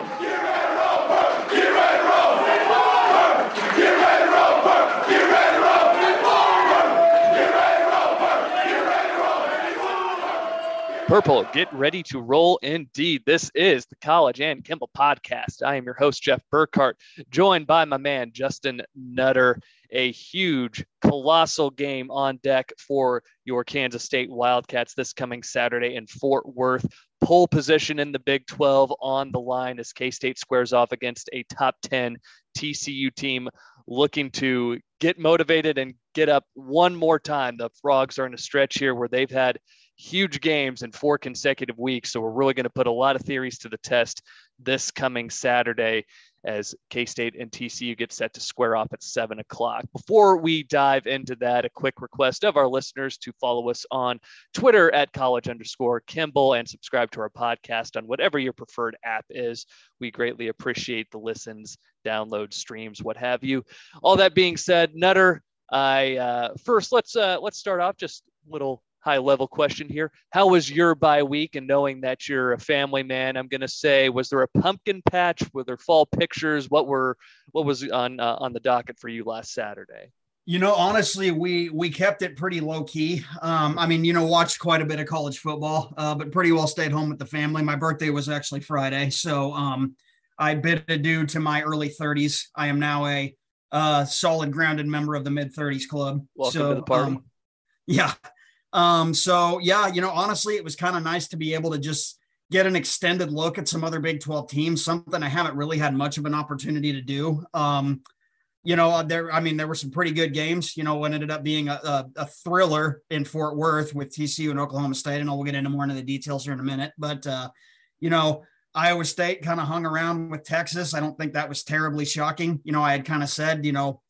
Yeah! Purple, get ready to roll indeed. This is the College and Kimball podcast. I am your host, Jeff Burkhart, joined by my man, Justin Nutter. A huge, colossal game on deck for your Kansas State Wildcats this coming Saturday in Fort Worth. Pole position in the Big 12 on the line as K State squares off against a top 10 TCU team looking to get motivated and get up one more time. The Frogs are in a stretch here where they've had huge games in four consecutive weeks. So we're really going to put a lot of theories to the test this coming Saturday as K State and TCU get set to square off at seven o'clock. Before we dive into that, a quick request of our listeners to follow us on Twitter at college underscore Kimball and subscribe to our podcast on whatever your preferred app is. We greatly appreciate the listens, downloads, streams, what have you. All that being said, Nutter, I uh, first let's uh, let's start off just little high level question here. How was your bye week? And knowing that you're a family man, I'm going to say, was there a pumpkin patch? Were there fall pictures? What were what was on uh, on the docket for you last Saturday? You know, honestly, we we kept it pretty low key. Um, I mean, you know, watched quite a bit of college football, uh, but pretty well stayed home with the family. My birthday was actually Friday, so um, I bid adieu to my early 30s. I am now a uh, solid grounded member of the mid 30s club. Welcome so, to the party. Um, yeah, um, so yeah, you know, honestly, it was kind of nice to be able to just get an extended look at some other Big 12 teams, something I haven't really had much of an opportunity to do. Um, you know, uh, there, I mean, there were some pretty good games, you know, what ended up being a, a, a, thriller in Fort Worth with TCU and Oklahoma State. And we'll get into more into the details here in a minute. But, uh, you know, Iowa State kind of hung around with Texas. I don't think that was terribly shocking. You know, I had kind of said, you know,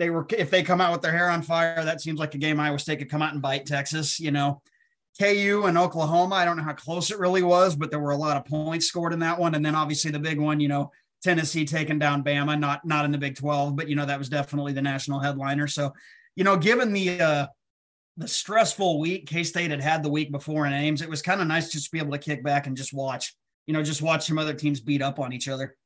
they were if they come out with their hair on fire, that seems like a game Iowa State could come out and bite Texas. You know, KU and Oklahoma. I don't know how close it really was, but there were a lot of points scored in that one. And then obviously the big one, you know, Tennessee taking down Bama, not not in the Big 12, but you know that was definitely the national headliner. So, you know, given the uh, the stressful week K State had had the week before in Ames, it was kind of nice just to be able to kick back and just watch, you know, just watch some other teams beat up on each other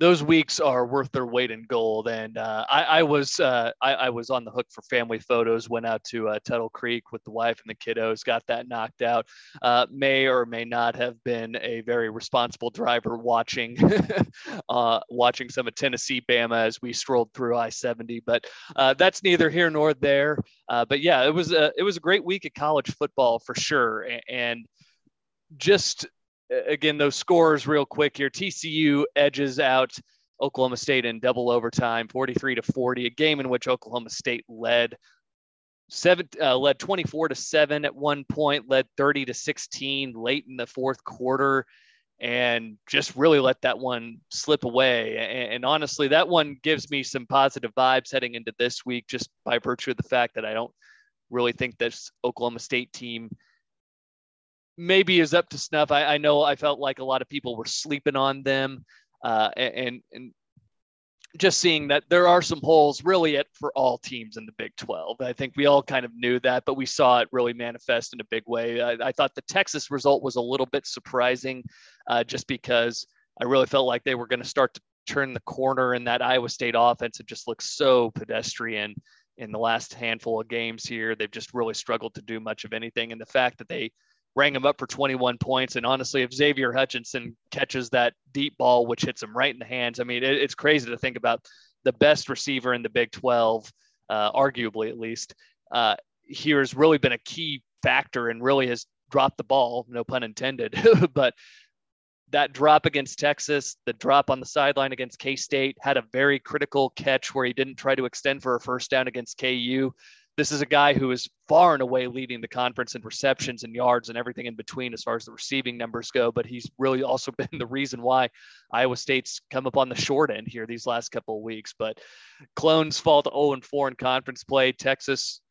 those weeks are worth their weight in gold. And uh, I, I, was uh, I, I, was on the hook for family photos. Went out to uh, Tuttle Creek with the wife and the kiddos. Got that knocked out. Uh, may or may not have been a very responsible driver watching uh, watching some of Tennessee Bama as we strolled through I-70. But uh, that's neither here nor there. but yeah, it was a, it was a great week of college football for sure. And just again, those scores real quick here. TCU edges out Oklahoma State in double overtime, 43 to 40, a game in which Oklahoma State led seven, uh, led 24 to seven at one point, led 30 to 16 late in the fourth quarter, and just really let that one slip away. And, and honestly, that one gives me some positive vibes heading into this week, just by virtue of the fact that I don't really think this Oklahoma State team maybe is up to snuff. I, I, know I felt like a lot of people were sleeping on them, uh, and and just seeing that there are some holes really at for all teams in the Big 12. I think we all kind of knew that, but we saw it really manifest in a big way. I, I thought the Texas result was a little bit surprising, uh, just because I really felt like they were going to start to turn the corner, and that Iowa State offense it just looks so pedestrian in the last handful of games here. They've just really struggled to do much of anything, and the fact that they rang him up for 21 points. And honestly, if Xavier Hutchinson catches that deep ball, which hits him right in the hands, I mean, it, it's crazy to think about the best receiver in the Big 12, uh, arguably at least, uh, here has really been a key factor and really has dropped the ball, no pun intended. but that drop against Texas, the drop on the sideline against K State, had a very critical catch where he didn't try to extend for a first down against KU. This is a guy who is far and away leading the conference in receptions and yards and everything in between as far as the receiving numbers go. But he's really also been the reason why Iowa State's come up on the short end here these last couple of weeks. But Clones fall to 0 and 4 in conference play. Texas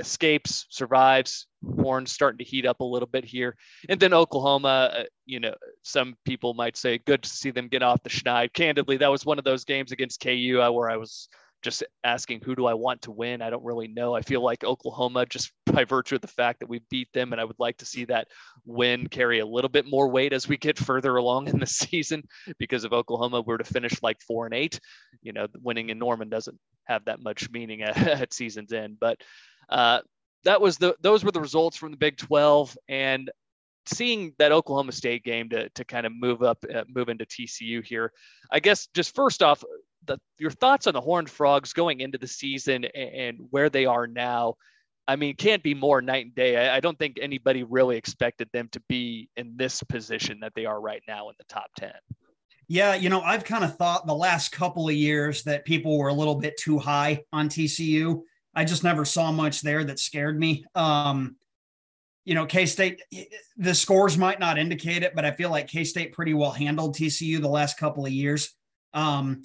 escapes, survives. Horns starting to heat up a little bit here. And then Oklahoma, uh, you know, some people might say good to see them get off the schneid. Candidly, that was one of those games against KU uh, where I was just asking who do I want to win. I don't really know. I feel like Oklahoma just by virtue of the fact that we beat them. And I would like to see that win carry a little bit more weight as we get further along in the season, because if Oklahoma were to finish like four and eight, you know, winning in Norman doesn't have that much meaning at, at season's end. But uh, that was the those were the results from the Big 12, and seeing that Oklahoma State game to to kind of move up, uh, move into TCU here. I guess just first off, the, your thoughts on the Horned Frogs going into the season and, and, where they are now. I mean, can't be more night and day. I, I, don't think anybody really expected them to be in this position that they are right now in the top 10. Yeah, you know, I've kind of thought the last couple of years that people were a little bit too high on TCU. I just never saw much there that scared me. Um, you know, K State, the scores might not indicate it, but I feel like K State pretty well handled TCU the last couple of years. Um,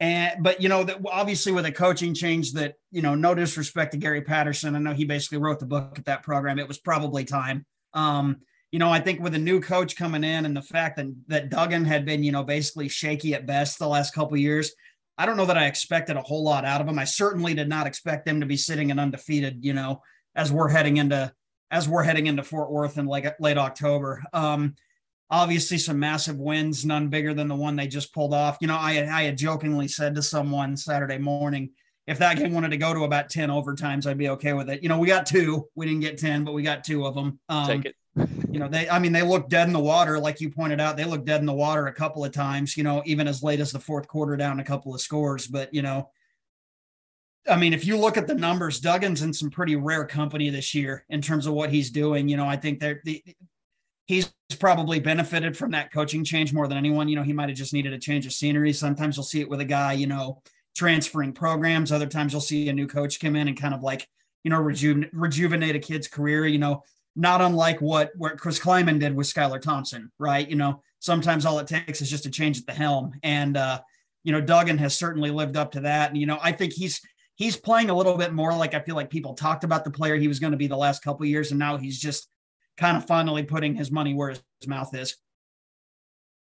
and but you know that obviously with a coaching change that you know no disrespect to Gary Patterson, I know he basically wrote the book at that program. It was probably time. Um, you know, I think with a new coach coming in and the fact that that Duggan had been you know basically shaky at best the last couple years, I don't know that I expected a whole lot out of him. I certainly did not expect them to be sitting and undefeated. You know, as we're heading into as we're heading into Fort Worth in like late October. Um, obviously some massive wins, none bigger than the one they just pulled off. You know, I, I had jokingly said to someone Saturday morning, if that game wanted to go to about 10 overtimes, I'd be okay with it. You know, we got two, we didn't get 10, but we got two of them. Um, Take it. you know, they, I mean, they looked dead in the water. Like you pointed out, they looked dead in the water a couple of times, you know, even as late as the fourth quarter down a couple of scores, but you know, I mean, if you look at the numbers, Duggan's in some pretty rare company this year in terms of what he's doing. You know, I think they're the, he's probably benefited from that coaching change more than anyone. You know, he might have just needed a change of scenery. Sometimes you'll see it with a guy, you know, transferring programs. Other times you'll see a new coach come in and kind of like, you know, reju- rejuvenate a kid's career, you know, not unlike what, what Chris Klieman did with Skylar Thompson, right? You know, sometimes all it takes is just a change at the helm. And, uh, you know, Duggan has certainly lived up to that. And, you know, I think he's, he's playing a little bit more like I feel like people talked about the player he was going to be the last couple years. And now he's just, kind of finally putting his money where his mouth is.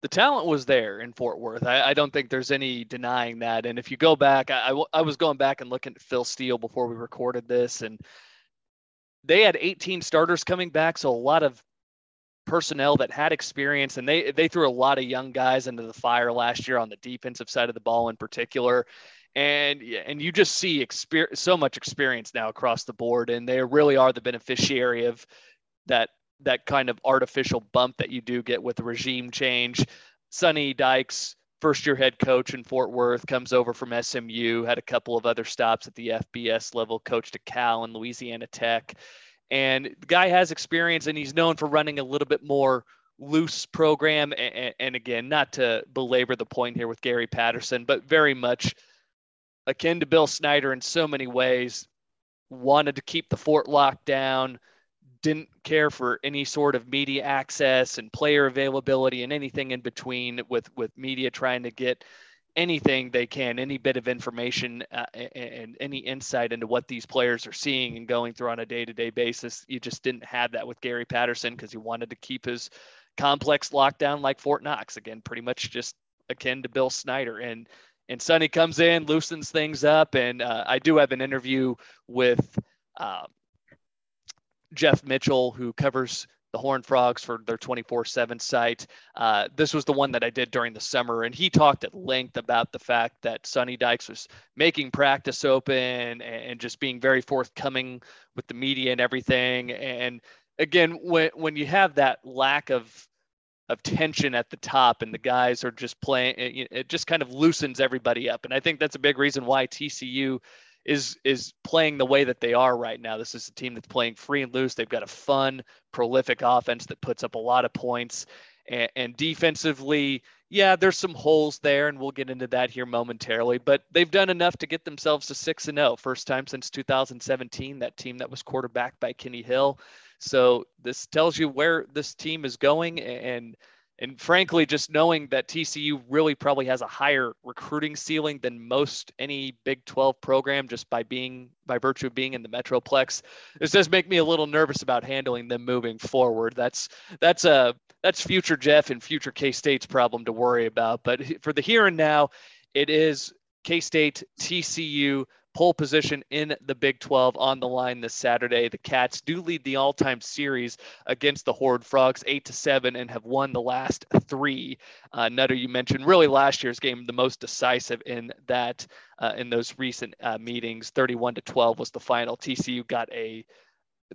The talent was there in Fort Worth. I, I don't think there's any denying that. And if you go back, I, I, I was going back and looking at Phil Steele before we recorded this, and they had 18 starters coming back. So a lot of personnel that had experience and they they threw a lot of young guys into the fire last year on the defensive side of the ball in particular and and you just see experience, so much experience now across the board and they really are the beneficiary of that that kind of artificial bump that you do get with regime change. Sonny Dykes, first year head coach in Fort Worth, comes over from SMU, had a couple of other stops at the FBS level, coached at Cal and Louisiana Tech. And the guy has experience and he's known for running a little bit more loose program. And, and again, not to belabor the point here with Gary Patterson, but very much akin to Bill Snyder in so many ways, wanted to keep the fort locked down didn't care for any sort of media access and player availability and anything in between with with media trying to get anything they can any bit of information uh, and any insight into what these players are seeing and going through on a day-to-day basis. You just didn't have that with gary patterson because he wanted to keep his complex lockdown like fort knox again pretty much just akin to bill snyder. And and sonny comes in loosens things up and uh, i do have an interview with uh, Jeff Mitchell, who covers the Horned Frogs for their 24 7 site. Uh, this was the one that I did during the summer, and he talked at length about the fact that Sonny Dykes was making practice open and just being very forthcoming with the media and everything. And again, when, when you have that lack of of tension at the top and the guys are just playing it, it just kind of loosens everybody up and i think that's a big reason why tcu is is playing the way that they are right now. This is a team that's playing free and loose. They've got a fun, prolific offense that puts up a lot of points. And, and defensively, yeah, there's some holes there, and we'll get into that here momentarily. But they've done enough to get themselves to six and zero, oh. first time since 2017. That team that was quarterbacked by Kenny Hill. So this tells you where this team is going, and and frankly, just knowing that TCU really probably has a higher recruiting ceiling than most any Big 12 program, just by being by virtue of being in the Metroplex, this does make me a little nervous about handling them moving forward. That's that's a that's future Jeff and future K State's problem to worry about. But for the here and now, it is K State, TCU, pole position in the Big 12 on the line this Saturday. The Cats do lead the all-time series against the Horned Frogs, eight to seven, and have won the last three. Uh, Nutter, you mentioned really last year's game the most decisive in that uh, in those recent uh, meetings. 31 to 12 was the final. TCU got a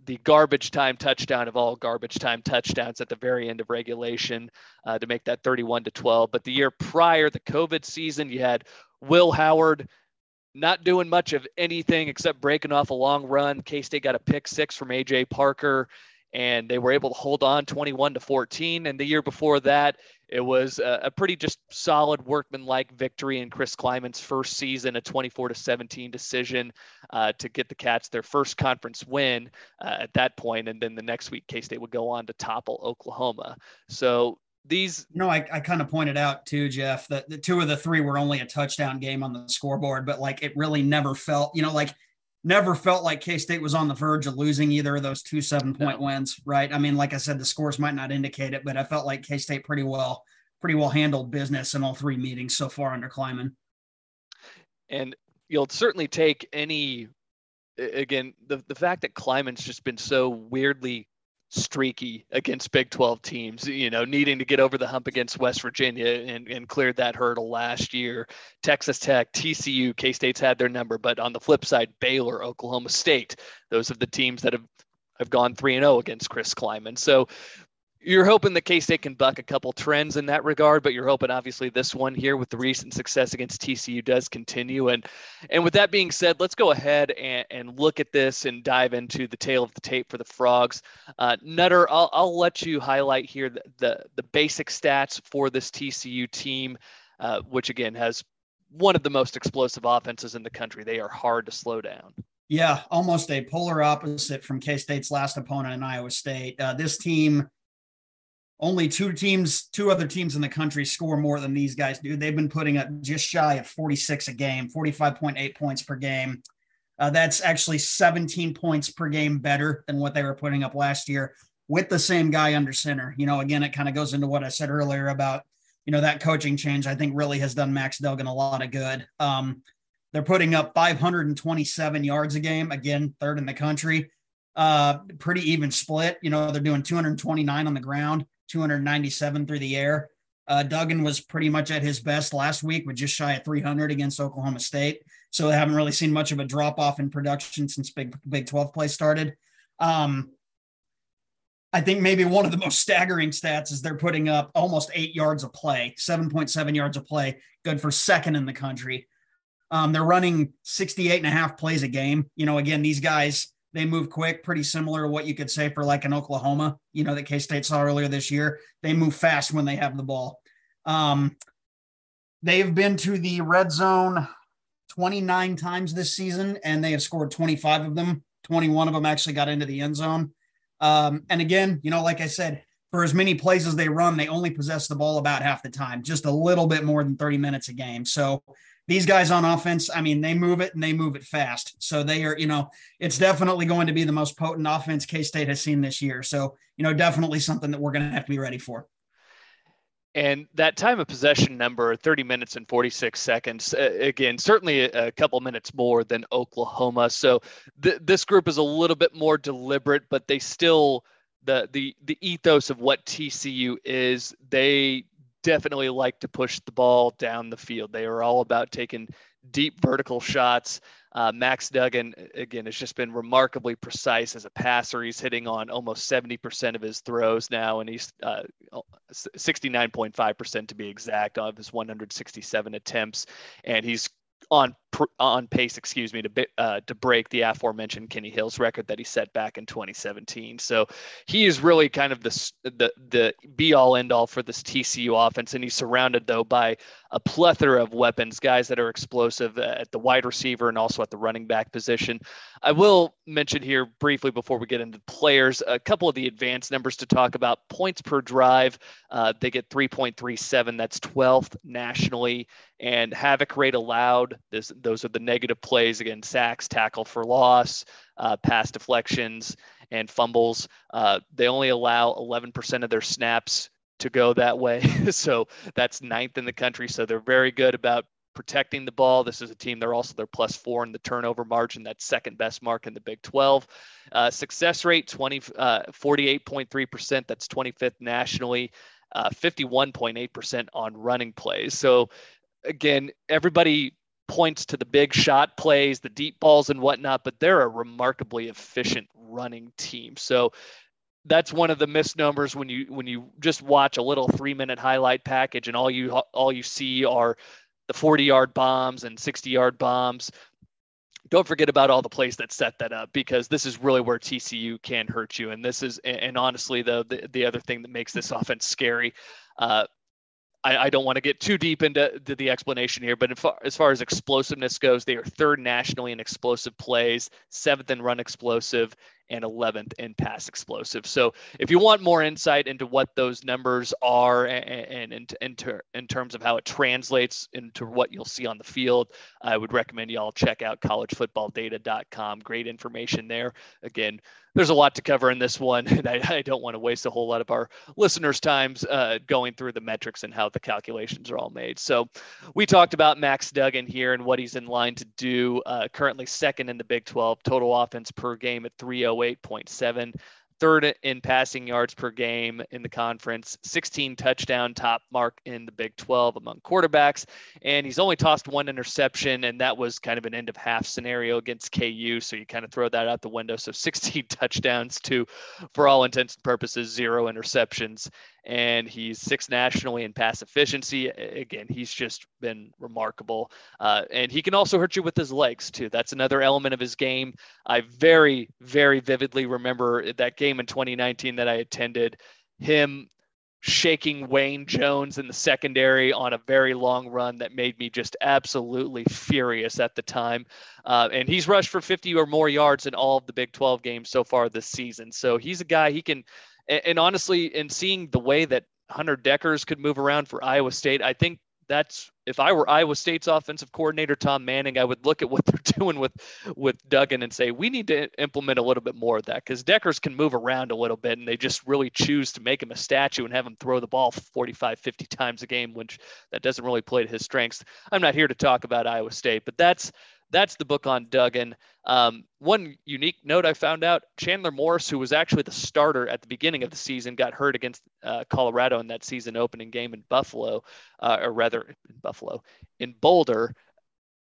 the garbage time touchdown of all garbage time touchdowns at the very end of regulation uh, to make that 31 to 12. But the year prior, the COVID season, you had Will Howard not doing much of anything except breaking off a long run. K State got a pick six from AJ Parker, and they were able to hold on 21 to 14. And the year before that, it was a, a pretty just solid workman-like victory in Chris Klieman's first season, a 24 to 17 decision uh, to get the Cats their first conference win uh, at that point. And then the next week, K State would go on to topple Oklahoma. So these you know i, I kind of pointed out too jeff that the two of the three were only a touchdown game on the scoreboard but like it really never felt you know like never felt like k-state was on the verge of losing either of those two seven point no. wins right i mean like i said the scores might not indicate it but i felt like k-state pretty well pretty well handled business in all three meetings so far under Klieman. And you'll certainly take any again the, the fact that Klieman's just been so weirdly streaky against Big 12 teams, you know, needing to get over the hump against West Virginia and, and cleared that hurdle last year. Texas Tech, TCU, K State's had their number, but on the flip side, Baylor, Oklahoma State, those are the teams that have have gone 3 and 0 against Chris Klieman. So you're hoping that K State can buck a couple trends in that regard, but you're hoping obviously this one here with the recent success against TCU does continue. And and with that being said, let's go ahead and, and look at this and dive into the tale of the tape for the Frogs. Uh, Nutter, I'll, I'll let you highlight here the, the, the basic stats for this TCU team, uh, which again has one of the most explosive offenses in the country. They are hard to slow down. Yeah, almost a polar opposite from K State's last opponent in Iowa State. Uh, this team only two teams, two other teams in the country score more than these guys do. They've been putting up just shy of 46 a game, 45.8 points per game. Uh, that's actually 17 points per game better than what they were putting up last year with the same guy under center. You know, again, it kind of goes into what I said earlier about, you know, that coaching change, I think really has done Max Duggan a lot of good. Um, they're putting up 527 yards a game, again, third in the country. Uh, pretty even split. You know, they're doing 229 on the ground 297 through the air. Uh, Duggan was pretty much at his best last week with just shy of 300 against Oklahoma State. So they haven't really seen much of a drop off in production since Big Big 12 play started. Um, I think maybe one of the most staggering stats is they're putting up almost eight yards of play, 7.7 yards of play, good for second in the country. Um, they're running 68 and a half plays a game. You know, again, these guys they move quick, pretty similar to what you could say for like an Oklahoma, you know, that K State saw earlier this year. They move fast when they have the ball. Um, they've been to the red zone 29 times this season, and they have scored 25 of them. 21 of them actually got into the end zone. Um, and again, you know, like I said, for as many plays as they run, they only possess the ball about half the time, just a little bit more than 30 minutes a game. So these guys on offense, I mean, they move it and they move it fast. So they are, you know, it's definitely going to be the most potent offense K State has seen this year. So, you know, definitely something that we're going to have to be ready for. And that time of possession number, 30 minutes and 46 seconds, uh, again, certainly a, a, couple minutes more than Oklahoma. So th- this group is a little bit more deliberate, but they still, the, the, the ethos of what TCU is, they definitely like to push the ball down the field. They are all about taking deep vertical shots. Uh, Max Duggan, again, has just been remarkably precise as a passer. He's hitting on almost 70% of his throws now, and he's uh, 69.5% to be exact of his 167 attempts. And he's on on pace, excuse me, to uh, to break the aforementioned Kenny Hills record that he set back in 2017. So he is really kind of the the the be all end all for this TCU offense, and he's surrounded though by a plethora of weapons, guys that are explosive at the wide receiver and also at the running back position. I will mention here briefly before we get into players a couple of the advanced numbers to talk about. Points per drive, uh, they get 3.37. That's 12th nationally, and havoc rate allowed. This those are the negative plays again: sacks, tackle for loss, uh, pass deflections, and fumbles. Uh, they only allow 11% of their snaps to go that way. so that's ninth in the country. So they're very good about protecting the ball. This is a team, they're also their plus four in the turnover margin, that's second best mark in the Big 12. Uh, success rate 20, uh, 48.3%, that's 25th nationally, uh, 51.8% on running plays. So, again, everybody points to the big shot plays, the deep balls, and whatnot, but they're a remarkably efficient running team. So, that's one of the misnomers when you when you just watch a little three minute highlight package and all you all you see are the 40 yard bombs and 60 yard bombs don't forget about all the plays that set that up because this is really where TCU can hurt you. And this is, and honestly, the the, the other thing that makes this offense scary. Uh, I, I, don't want to get too deep into the explanation here, but far, as far as explosiveness goes, they are third nationally in explosive plays, seventh in run explosive, and 11th in pass explosive. So if you want more insight into what those numbers are and, in, terms of how it translates into what you'll see on the field, I would recommend y'all check out collegefootballdata.com. Great information there. Again, there's a lot to cover in this one, and I, I don't want to waste a whole lot of our listeners' times uh, going through the metrics and how the calculations are all made. So we talked about Max Duggan here and what he's in line to do. Uh, currently second in the Big 12 total offense per game at 308.7 third in passing yards per game in the conference, 16 touchdown top mark in the Big 12 among quarterbacks. And he's only tossed one interception, and that was kind of an end of half scenario against KU. So you kind of throw that out the window. So 16 touchdowns to, for all intents and purposes, zero interceptions and he's sixth nationally in pass efficiency. Again, he's just been remarkable. Uh, and he can also hurt you with his legs, too. That's another element of his game. I very, very vividly remember that game in 2019 that I attended, him shaking Wayne Jones in the secondary on a very long run that made me just absolutely furious at the time. Uh, and he's rushed for 50 or more yards in all of the Big 12 games so far this season. So he's a guy he can and, and honestly, in seeing the way that Hunter Dekkers could move around for Iowa State, I think that's if I were Iowa State's offensive coordinator Tom Manning, I would look at what they're doing with with Duggan and say we need to implement a little bit more of that because Dekkers can move around a little bit and they just really choose to make him a statue and have him throw the ball 45, 50 times a game, which that doesn't really play to his strengths. I'm not here to talk about Iowa State, but that's that's the book on Duggan. Um, one unique note I found out Chandler Morris, who was actually the starter at the beginning of the season, got hurt against uh, Colorado in that season opening game in Buffalo, uh, or rather in Buffalo, in Boulder.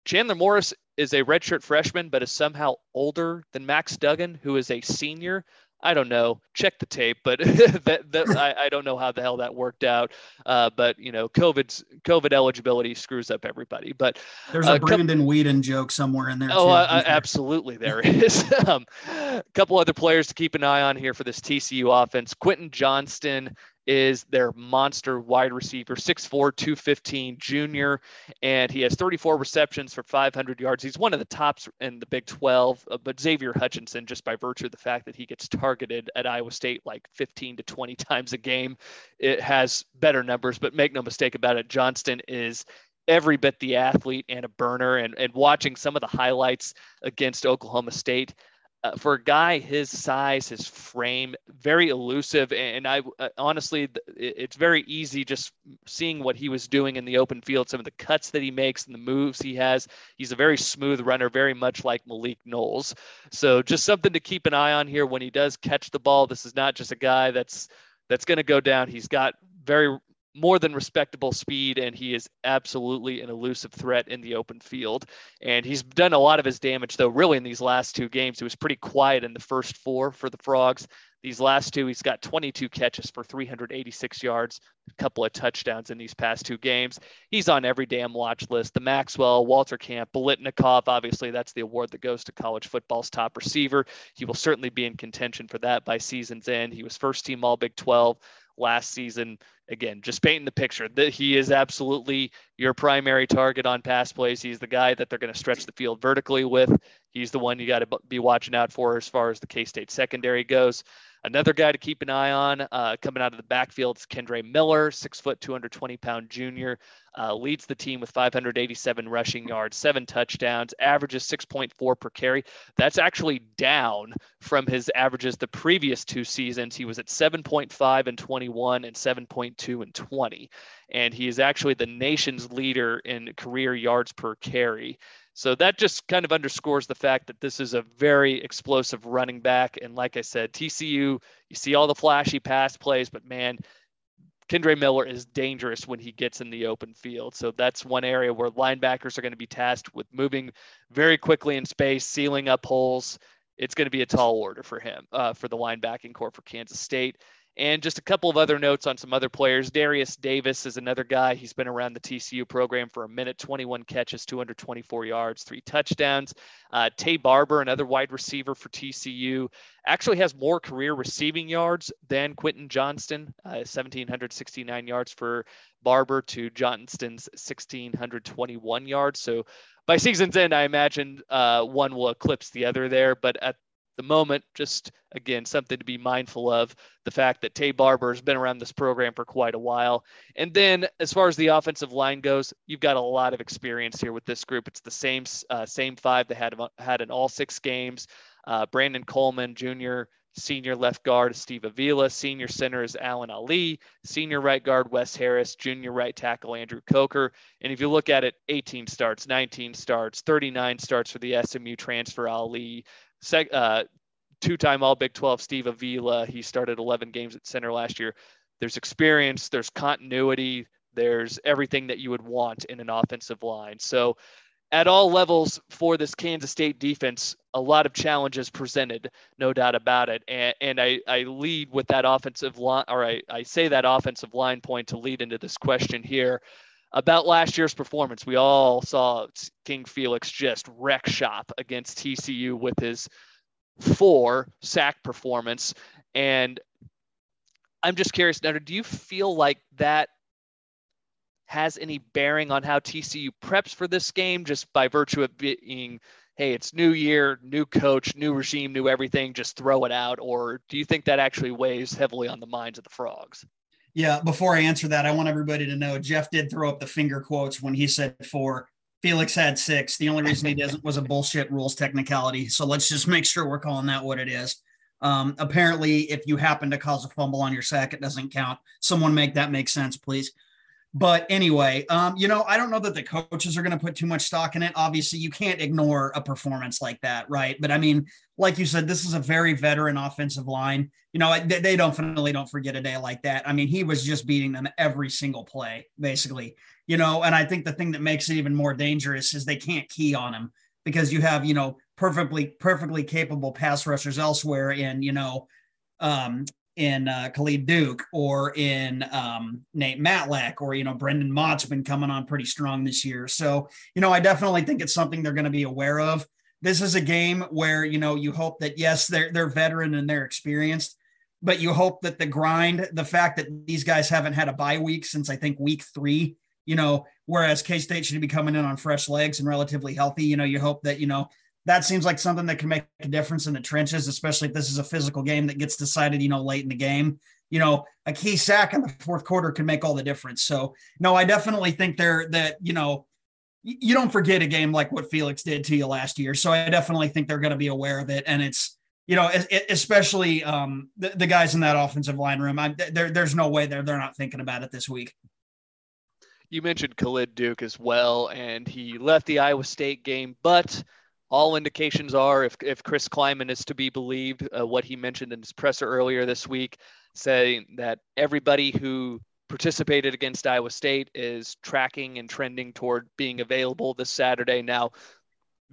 Chandler Morris is a redshirt freshman, but is somehow older than Max Duggan, who is a senior. I don't know. Check the tape, but that, that I, I, don't know how the hell that worked out. Uh, but you know, COVID's COVID eligibility screws up everybody. But there's a uh, Brandon Weeden joke somewhere in there. Oh, uh, absolutely, there is. um, a couple other players to keep an eye on here for this TCU offense. Quentin Johnston is their monster wide receiver, 6'4, 215 junior, and he has 34 receptions for 500 yards. He's one of the tops in the Big 12, uh, but Xavier Hutchinson, just by virtue of the fact that he gets targeted at Iowa State like 15 to 20 times a game, it has better numbers. But make no mistake about it, Johnston is every bit the athlete and a burner. And, and watching some of the highlights against Oklahoma State, uh, for a guy his size, his frame, very elusive. And I uh, honestly, it's very easy just seeing what he was doing in the open field, some of the cuts that he makes and the moves he has. He's a very smooth runner, very much like Malik Knowles. So just something to keep an eye on here when he does catch the ball. This is not just a guy that's that's going to go down. He's got very more than respectable speed, and he is absolutely an elusive threat in the open field. And he's done a lot of his damage, though, really, in these last two games. He was pretty quiet in the first four for the Frogs. These last two, he's got 22 catches for 386 yards, a couple of touchdowns in these past two games. He's on every damn watch list. The Maxwell, Walter Camp, Biletnikoff, obviously, that's the award that goes to college football's top receiver. He will certainly be in contention for that by season's end. He was first team All Big 12 last season. Again, just painting the picture that he is absolutely your primary target on pass plays. He's the guy that they're going to stretch the field vertically with. He's the one you got to be watching out for as far as the K State secondary goes. Another guy to keep an eye on uh, coming out of the backfield is Kendre Miller, six foot, 220 pound junior. Uh, leads the team with 587 rushing yards, seven touchdowns, averages 6.4 per carry. That's actually down from his averages the previous two seasons. He was at 7.5 and 21 and 7.2 and 20. And he is actually the nation's leader in career yards per carry. So that just kind of underscores the fact that this is a very explosive running back. And like I said, TCU, you see all the flashy pass plays, but man, Kendre Miller is dangerous when he gets in the open field. So that's one area where linebackers are going to be tasked with moving very quickly in space, sealing up holes. It's going to be a tall order for him, uh, for the linebacking corps for Kansas State. And just a couple of other notes on some other players. Darius Davis is another guy. He's been around the TCU program for a minute, 21 catches, 224 yards, three touchdowns. Uh, Taye Barber, another wide receiver for TCU, actually has more career receiving yards than Quentin Johnston, uh, 1,769 yards for Barber to Johnston's 1,621 yards. So by season's end, I imagine uh, one will eclipse the other there. But at the moment, just again, something to be mindful of the fact that Taye Barber has been around this program for quite a while. And then as far as the offensive line goes, you've got a lot of experience here with this group. It's the same, uh, same five that had, had in all six games. Uh, Brandon Coleman, Jr., senior left guard Steve Avila, senior center is Alan Ali, senior right guard Wes Harris, junior right tackle Andrew Coker. And if you look at it, 18 starts, 19 starts, 39 starts for the SMU transfer Ali, Sec, uh, two-time All Big 12 Steve Avila. He started 11 games at center last year. There's experience, there's continuity, there's everything that you would want in an offensive line. So, at all levels for this Kansas State defense, a lot of challenges presented, no doubt about it. And, and I, I lead with that offensive line, or I, I say that offensive line point to lead into this question here about last year's performance. We all saw King Felix just wreck shop against TCU with his four sack performance. And I'm just curious, Nutter, do you feel like that has any bearing on how TCU preps for this game just by virtue of being, hey, it's new year, new coach, new regime, new everything, just throw it out? Or do you think that actually weighs heavily on the minds of the Frogs? Yeah, before I answer that, I want everybody to know Jeff did throw up the finger quotes when he said four. Felix had six. The only reason he doesn't was a bullshit rules technicality. So let's just make sure we're calling that what it is. Um, apparently, if you happen to cause a fumble on your sack, it doesn't count. Someone make that make sense, please. But anyway, um, you know, I don't know that the coaches are going to put too much stock in it. Obviously, you can't ignore a performance like that, right? But I mean, like you said, this is a very veteran offensive line. You know, they, they definitely don't forget a day like that. I mean, he was just beating them every single play, basically. You know, and I think the thing that makes it even more dangerous is they can't key on him because you have, you know, perfectly, perfectly capable pass rushers elsewhere in, you know, um, in uh, Khalid Duke or in um, Nate Matlack or, you know, Brendan Mott's been coming on pretty strong this year. So, you know, I definitely think it's something they're going to be aware of. This is a game where, you know, you hope that, yes, they're, they're veteran and they're experienced, but you hope that the grind, the fact that these guys haven't had a bye week since I think week three, you know, whereas K State should be coming in on fresh legs and relatively healthy, you know, you hope that, you know, that seems like something that can make a difference in the trenches, especially if this is a physical game that gets decided, you know, late in the game. You know, a key sack in the fourth quarter can make all the difference. So, no, I definitely think they're that, you know, you don't forget a game like what Felix did to you last year. So I definitely think they're going to be aware of it. And it's, you know, especially um, the, the guys in that offensive line room. I, there, there's no way they're, they're not thinking about it this week. You mentioned Khalid Duke as well, and he left the Iowa State game, but – all indications are, if, if Chris Klieman is to be believed, uh, what he mentioned in his presser earlier this week, saying that everybody who participated against Iowa State is tracking and trending toward being available this Saturday. Now,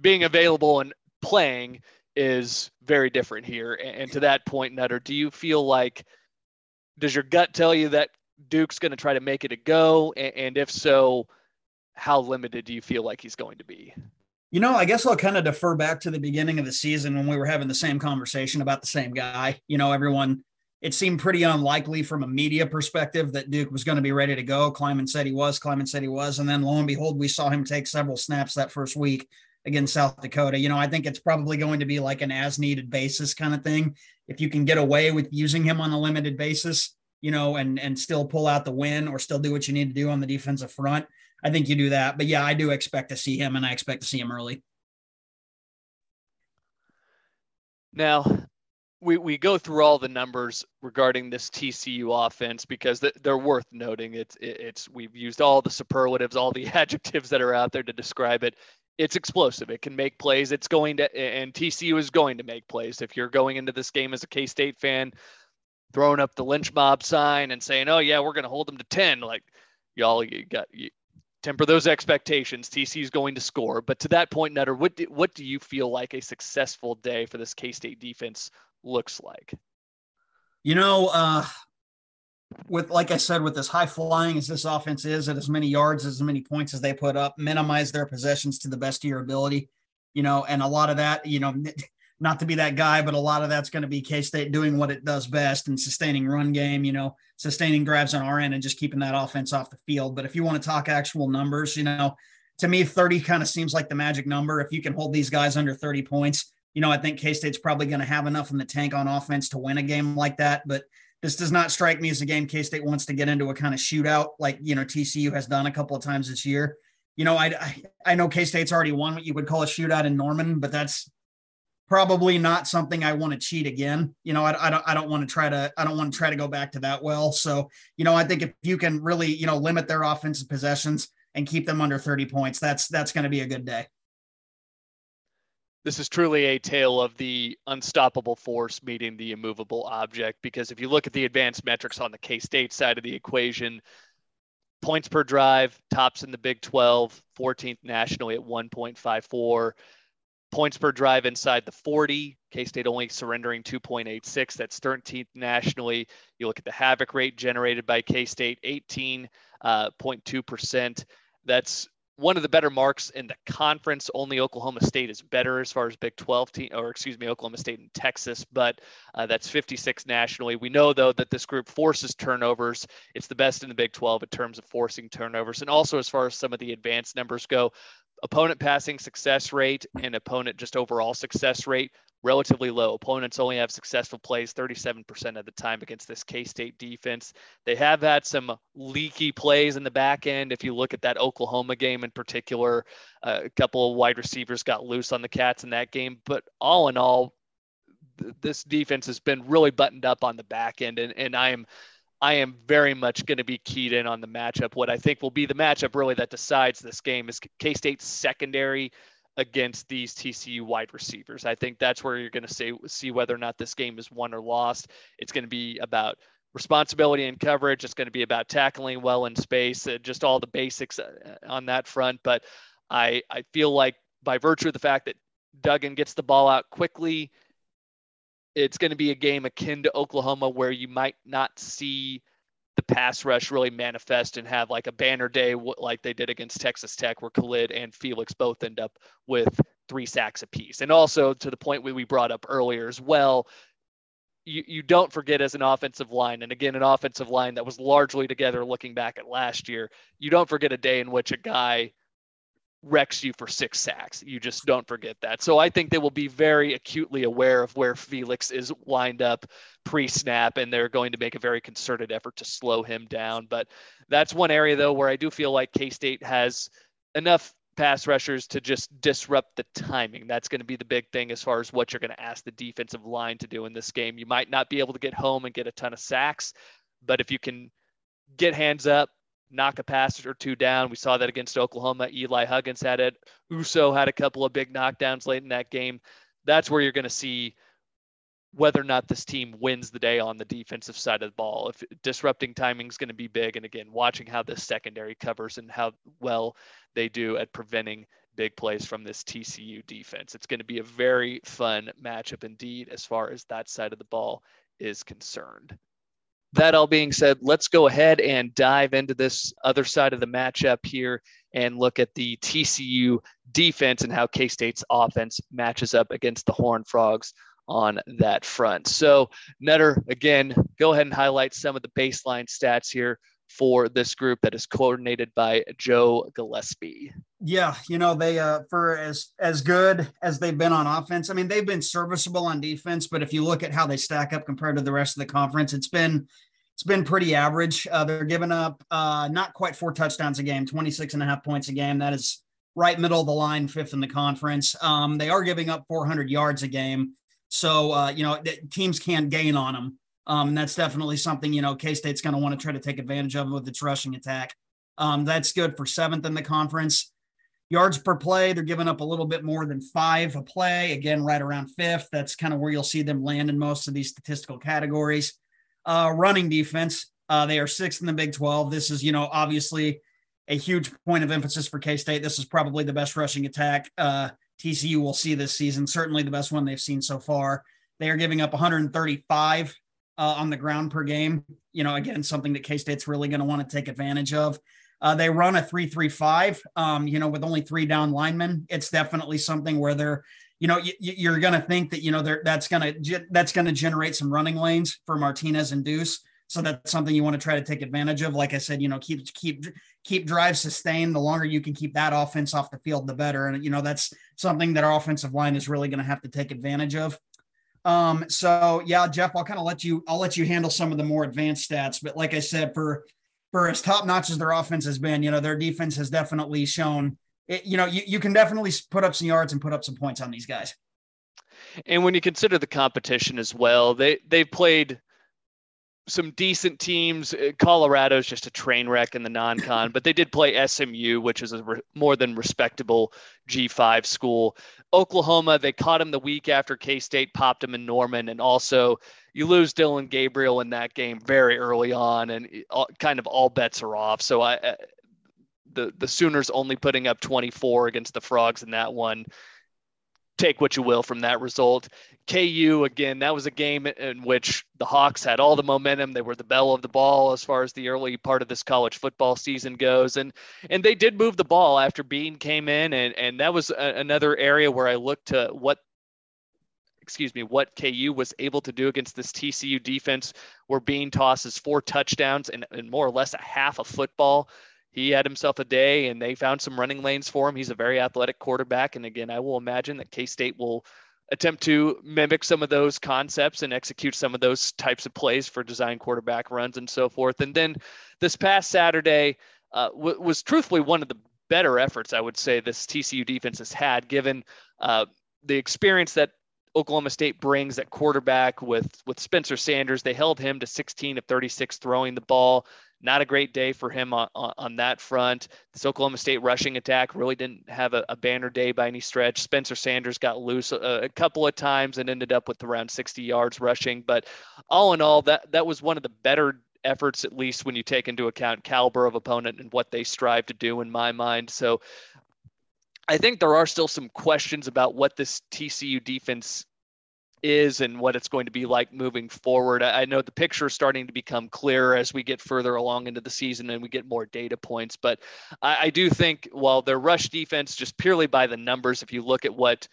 being available and playing is very different here. And to that point, Nutter, do you feel like, does your gut tell you that Duke's going to try to make it a go? And if so, how limited do you feel like he's going to be? You know, I guess I'll kind of defer back to the beginning of the season when we were having the same conversation about the same guy. You know, everyone, it seemed pretty unlikely from a media perspective that Duke was going to be ready to go. Klieman said he was, Klieman said he was. And then lo and behold, we saw him take several snaps that first week. against South Dakota. You know, I think it's probably going to be like an as needed basis kind of thing. If you can get away with using him on a limited basis, you know, and and still pull out the win or still do what you need to do on the defensive front, I think you do that. But yeah, I do expect to see him, and I expect to see him early. Now, we, we go through all the numbers regarding this TCU offense because they're worth noting. It's it's we've used all the superlatives, all the adjectives that are out there to describe it. It's explosive. It can make plays. It's going to and TCU is going to make plays. If you're going into this game as a K-State fan, throwing up the lynch mob sign and saying, "Oh yeah, we're going to hold them to 10," like y'all you got you, temper those expectations. TC is going to score, but to that point, Nutter, what do, what do you feel like a successful day for this K State defense looks like? You know, uh, with like I said, with as high flying as this offense is, at as many yards, as many points as they put up, minimize their possessions to the best of your ability. You know, and a lot of that, you know, not to be that guy, but a lot of that's going to be K State doing what it does best and sustaining run game, you know, sustaining grabs on our end and just keeping that offense off the field. But if you want to talk actual numbers, you know, to me, 30 kind of seems like the magic number. If you can hold these guys under 30 points, you know, I think K State's probably going to have enough in the tank on offense to win a game like that. But this does not strike me as a game K State wants to get into a kind of shootout like, you know, TCU has done a couple of times this year. You know, I, I know K State's already won what you would call a shootout in Norman, but that's probably not something I want to cheat again. You know, I, I don't I don't want to try to I don't want to try to go back to that well. So, you know, I think if you can really, you know, limit their offensive possessions and keep them under 30 points, that's that's going to be a good day. This is truly a tale of the unstoppable force meeting the immovable object because if you look at the advanced metrics on the K-State side of the equation, points per drive tops in the Big 12, 14th nationally at 1.54 points per drive inside the 40. K State only surrendering 2.86. That's 13th nationally. You look at the havoc rate generated by K State, 18.2%. Uh, That's one of the better marks in the conference. Only Oklahoma State is better as far as Big 12 team, or excuse me, Oklahoma State and Texas, but uh, that's 56 nationally. We know though that this group forces turnovers. It's the best in the Big 12 in terms of forcing turnovers, and also as far as some of the advanced numbers go opponent passing success rate and opponent just overall success rate relatively low. Opponents only have successful plays 37% of the time against this K State defense. They have had some leaky plays in the back end. If you look at that Oklahoma game in particular, uh, a couple of wide receivers got loose on the Cats in that game. But all in all, th- this defense has been really buttoned up on the back end. And, and I am I am very much going to be keyed in on the matchup. What I think will be the matchup really that decides this game is K State's secondary against these TCU wide receivers. I think that's where you're going to see, whether or not this game is won or lost. It's going to be about responsibility and coverage. It's going to be about tackling well in space, uh, just all the basics uh, on that front. But I, I feel like by virtue of the fact that Duggan gets the ball out quickly, it's going to be a game akin to Oklahoma where you might not see the pass rush really manifest and have like a banner day like they did against Texas Tech where Khalid and Felix both end up with three sacks apiece. And also to the point we brought up earlier as well, you, you don't forget as an offensive line, and again, an offensive line that was largely together looking back at last year, you don't forget a day in which a guy wrecks you for six sacks. You just don't forget that. So I think they will be very acutely aware of where Felix is lined up pre-snap, and they're going to make a very concerted effort to slow him down. But that's one area though where I do feel like K-State has enough pass rushers to just disrupt the timing. That's going to be the big thing as far as what you're going to ask the defensive line to do in this game. You might not be able to get home and get a ton of sacks, but if you can get hands up, knock a pass or two down. We saw that against Oklahoma. Eli Huggins had it. Uso had a couple of big knockdowns late in that game. That's where you're going to see whether or not this team wins the day on the defensive side of the ball. If disrupting timing is going to be big, and again, watching how this secondary covers and how well they do at preventing big plays from this TCU defense. It's going to be a very fun matchup indeed as far as that side of the ball is concerned that all being said, let's go ahead and dive into this other side of the matchup here and look at the TCU defense and how K State's offense matches up against the Horned Frogs on that front. So, Nutter, again, go ahead and highlight some of the baseline stats here for this group that is coordinated by Joe Gillespie. Yeah, you know they uh for as as good as they've been on offense. I mean, they've been serviceable on defense, but if you look at how they stack up compared to the rest of the conference, it's been it's been pretty average. Uh, they're giving up uh not quite four touchdowns a game, 26 and a half points a game. That is right middle of the line, fifth in the conference. Um, they are giving up 400 yards a game. So uh, you know, teams can't gain on them. Um, and that's definitely something, you know, K-State's going to want to try to take advantage of with its rushing attack. Um, that's good for seventh in the conference. Yards per play, they're giving up a little bit more than five a play. Again, right around fifth. That's kind of where you'll see them land in most of these statistical categories. Uh, running defense, uh, they are sixth in the Big 12. This is, you know, obviously a huge point of emphasis for K State. This is probably the best rushing attack uh, TCU will see this season. Certainly the best one they've seen so far. They are giving up 135 uh, on the ground per game. You know, again, something that K State's really going to want to take advantage of. Uh, they run a three-three-five. Um, you know, with only three down linemen, it's definitely something where they're, you know, y- you're going to think that you know that's going to that's going to generate some running lanes for Martinez and Deuce. So that's something you want to try to take advantage of. Like I said, you know, keep keep keep drives sustained. The longer you can keep that offense off the field, the better. And you know, that's something that our offensive line is really going to have to take advantage of. Um, so yeah, Jeff, I'll kind of let you I'll let you handle some of the more advanced stats. But like I said, for for as top notch as their offense has been, you know, their defense has definitely shown it, you know, you, you can definitely put up some yards and put up some points on these guys. And when you consider the competition as well, they they've played some decent teams. Uh, Colorado's just a train wreck in the non-con, but they did play SMU, which is a re- more than respectable G5 school. Oklahoma, they caught him the week after K-State popped him in Norman, and also you lose Dillon Gabriel in that game very early on, and kind of all bets are off. So I, uh, the the Sooners only putting up 24 against the Frogs in that one take what you will from that result. KU again, that was a game in which the Hawks had all the momentum. They were the belle of the ball as far as the early part of this college football season goes, and and they did move the ball after Bean came in, and and that was a, another area where I looked to what. Excuse me, what KU was able to do against this TCU defense, where Bean tosses four touchdowns and, and more or less a half a football he had himself a day and they found some running lanes for him. He's a very athletic quarterback. And again, I will imagine that K State will attempt to mimic some of those concepts and execute some of those types of plays for design quarterback runs and so forth. And then this past Saturday uh, w- was truthfully one of the better efforts I would say this TCU defense has had, given uh, the experience that Oklahoma State brings at quarterback with with Spencer Sanders. They held him to 16 of 36 throwing the ball. Not a great day for him on, on, on that front. This Oklahoma State rushing attack really didn't have a, a banner day by any stretch. Spencer Sanders got loose a, a, couple of times and ended up with around 60 yards rushing. But all in all, that that was one of the better efforts, at least when you take into account caliber of opponent and what they strive to do. In my mind, so I think there are still some questions about what this TCU defense is and what it's going to be like moving forward. I know the picture is starting to become clearer as we get further along into the season and we get more data points. But I, I do think while their rush defense, just purely by the numbers, if you look at what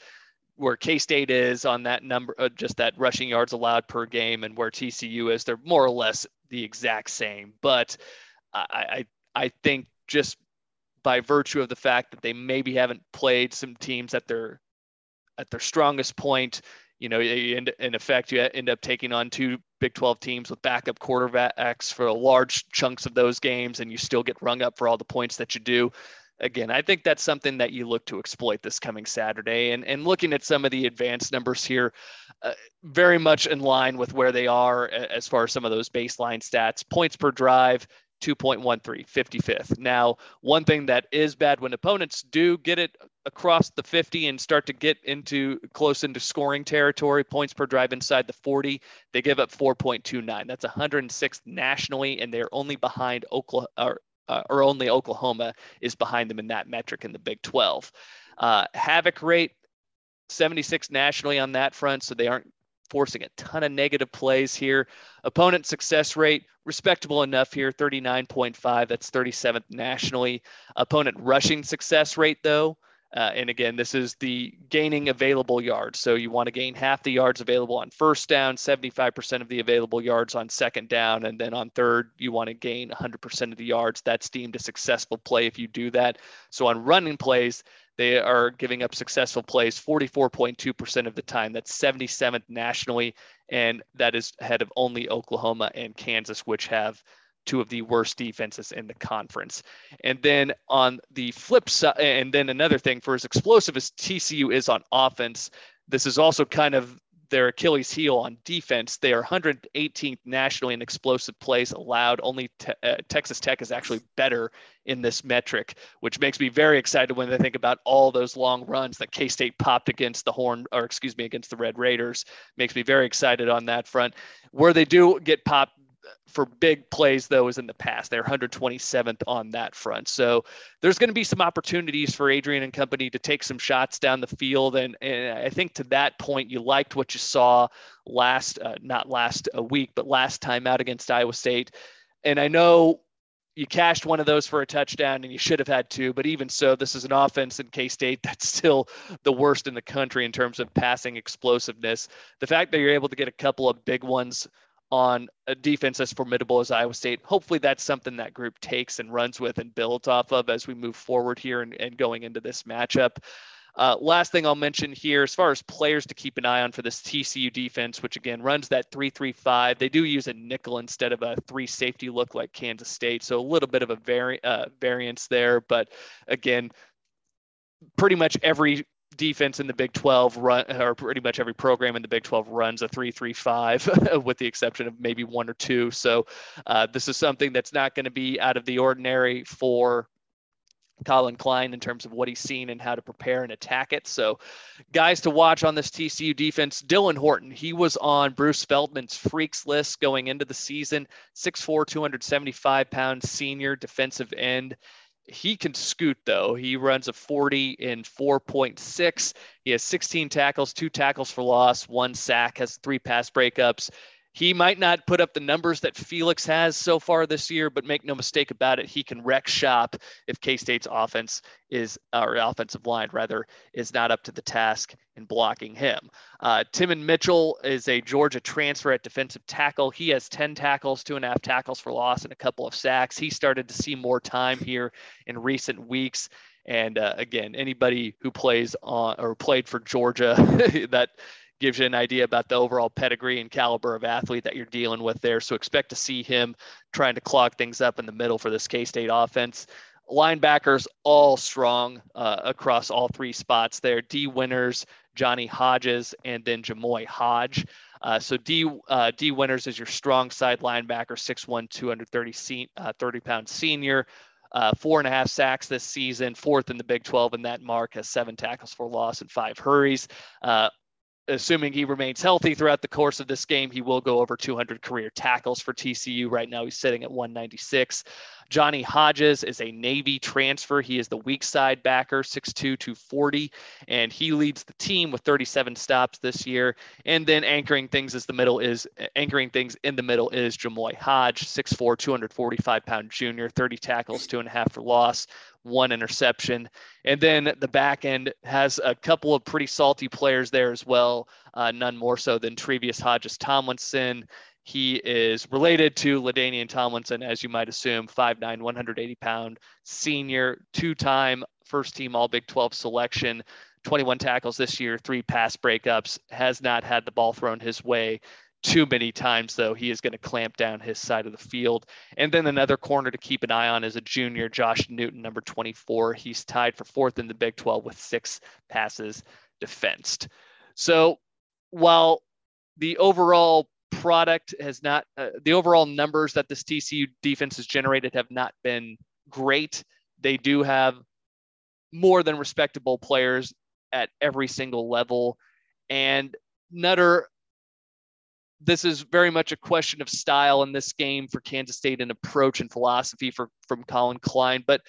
where K State is on that number, uh, just that rushing yards allowed per game, and where TCU is, they're more or less the exact same. But I, I, I think just by virtue of the fact that they maybe haven't played some teams at their at their strongest point you know, in, in effect, you end up taking on two Big 12 teams with backup quarterbacks for large chunks of those games, and you still get rung up for all the points that you do. Again, I think that's something that you look to exploit this coming Saturday. And, and looking at some of the advanced numbers here, uh, very much in line with where they are as far as some of those baseline stats. Points per drive, 2.13, 55th. Now, one thing that is bad when opponents do get it across the 50 and start to get into close into scoring territory, points per drive inside the 40, they give up 4.29. That's 106th nationally, and they're only behind Oklahoma, or, uh, or only Oklahoma is behind them in that metric in the Big 12. Uh, havoc rate, 76 nationally on that front, so they aren't forcing a ton of negative plays here. Opponent success rate, respectable enough here, 39.5. That's 37th nationally. Opponent rushing success rate, though, Uh, and again, this is the gaining available yards. So you want to gain half the yards available on first down, 75% of the available yards on second down, and then on third, you want to gain 100% of the yards. That's deemed a successful play if you do that. So on running plays, they are giving up successful plays 44.2% of the time. That's 77th nationally, and that is ahead of only Oklahoma and Kansas, which have two of the worst defenses in the conference. And then on the flip side, and then another thing for as explosive as TCU is on offense, this is also kind of their Achilles heel on defense. They are 118th nationally in explosive plays allowed. Only te- uh, Texas Tech is actually better in this metric, which makes me very excited when I think about all those long runs that K State popped against the Horn, or excuse me, against the Red Raiders. Makes me very excited on that front. Where they do get popped for big plays though is in the past. They're 127th on that front. So there's going to be some opportunities for Adrian and company to take some shots down the field. And, and I think to that point, you liked what you saw last, uh, not last a week, but last time out against Iowa State. And I know you cashed one of those for a touchdown and you should have had two, but even so, this is an offense in K State that's still the worst in the country in terms of passing explosiveness. The fact that you're able to get a couple of big ones on a defense as formidable as Iowa State. Hopefully, that's something that group takes and runs with and builds off of as we move forward here and, and going into this matchup. Uh, last thing I'll mention here, as far as players to keep an eye on for this TCU defense, which again runs that 3 3 5, they do use a nickel instead of a three safety look like Kansas State. So a little bit of a vari- uh, variance there. But again, pretty much every defense in the Big 12 run, or pretty much every program in the Big 12 runs a 3-3-5, with the exception of maybe one or two. So uh, this is something that's not going to be out of the ordinary for Collin Klein in terms of what he's seen and how to prepare and attack it. So, guys to watch on this TCU defense Dylan Horton, he was on Bruce Feldman's freaks list going into the season, 6'4, 275 pounds senior defensive end. He can scoot though. He runs a 40 in 4.6. He has 16 tackles, two tackles for loss, one sack, has three pass breakups. He might not put up the numbers that Felix has so far this year, but make no mistake about it, he can wreck shop if K State's offense is, or offensive line rather, is not up to the task in blocking him. Uh, Tymon Mitchell is a Georgia transfer at defensive tackle. He has 10 tackles, two and a half tackles for loss, and a couple of sacks. He started to see more time here in recent weeks. And uh, again, anybody who plays on or played for Georgia that gives you an idea about the overall pedigree and caliber of athlete that you're dealing with there. So expect to see him trying to clog things up in the middle for this K State offense. Linebackers all strong uh, across all three spots there. Dee Winters, Johnny Hodges, and then Jamoi Hodge. Uh, so D uh, Dee Winters is your strong side linebacker, 6'1", 230 uh, 30 pound senior. Uh, four and a half sacks this season, fourth in the Big 12 in that mark, has seven tackles for loss and five hurries. Assuming he remains healthy throughout the course of this game, he will go over 200 career tackles for TCU. Right now, he's sitting at 196. Johnny Hodges is a Navy transfer. He is the weak side backer, 6'2, 240, and he leads the team with 37 stops this year. And then anchoring things as the middle is anchoring things in the middle is Jamoi Hodge, 6'4, 245 pound junior, 30 tackles, two and a half for loss, one interception. And then the back end has a couple of pretty salty players there as well, uh, none more so than Tre'Vius Hodges Tomlinson. He is related to LaDainian Tomlinson, as you might assume, 5'9, 180 pound senior, two time first team All Big 12 selection, 21 tackles this year, three pass breakups, has not had the ball thrown his way too many times, though. He is going to clamp down his side of the field. And then another corner to keep an eye on is a junior, Josh Newton, number 24. He's tied for fourth in the Big 12 with six passes defensed. So while the overall product has not, uh, the overall numbers that this TCU defense has generated have not been great, they do have more than respectable players at every single level. And Nutter this is very much a question of style in this game for Kansas State and approach and philosophy for from Collin Klein. But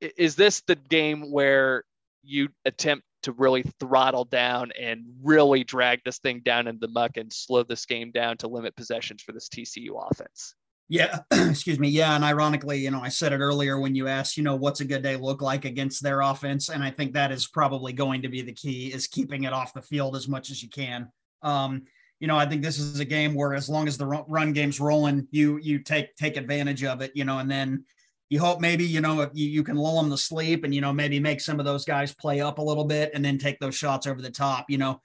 is this the game where you attempt to really throttle down and really drag this thing down in the muck and slow this game down to limit possessions for this TCU offense? Yeah, excuse me. Yeah, and ironically, you know, I said it earlier when you asked, you know, what's a good day look like against their offense, and I think that is probably going to be the key is keeping it off the field as much as you can. Um, you know, I think this is a game where as long as the run game's rolling, you you take take advantage of it, you know, and then you hope maybe you know you, you can lull them to sleep and you know maybe make some of those guys play up a little bit and then take those shots over the top. You know,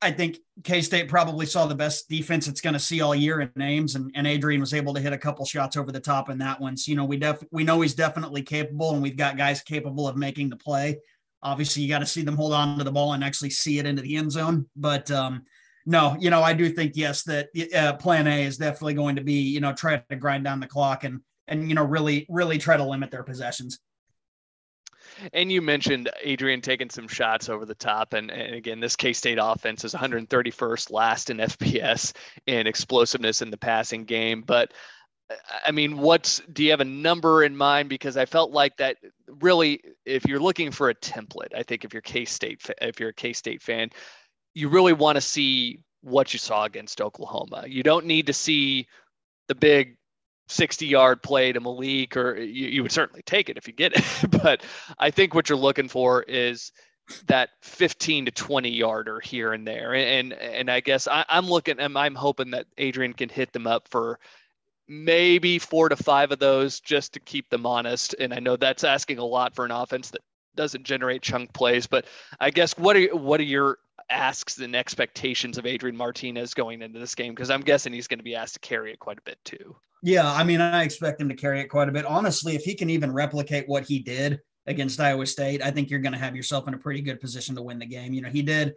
I think K State probably saw the best defense it's going to see all year in Ames, and, and Adrian was able to hit a couple shots over the top in that one. So you know we def we know he's definitely capable, and we've got guys capable of making the play. Obviously, you got to see them hold on to the ball and actually see it into the end zone. But um, no, you know I do think yes that uh, Plan A is definitely going to be you know try to grind down the clock and and you know really really try to limit their possessions. And you mentioned Adrian taking some shots over the top. And, and again, this K State offense is 131st last in FBS in explosiveness in the passing game. But I mean, what's do you have a number in mind? Because I felt like that really, if you're looking for a template, I think if you're K State, if you're a K State fan, you really want to see what you saw against Oklahoma. You don't need to see the big 60 yard play to Malik, or you, you would certainly take it if you get it. but I think what you're looking for is that 15 to 20 yarder here and there. And and I guess I, am looking and I'm hoping that Adrian can hit them up for maybe four to five of those just to keep them honest. And I know that's asking a lot for an offense that doesn't generate chunk plays, but I guess what are what are your asks and expectations of Adrian Martinez going into this game? Because I'm guessing he's going to be asked to carry it quite a bit too. Yeah, I mean, I expect him to carry it quite a bit. Honestly, if he can even replicate what he did against Iowa State, I think you're going to have yourself in a pretty good position to win the game. You know, he did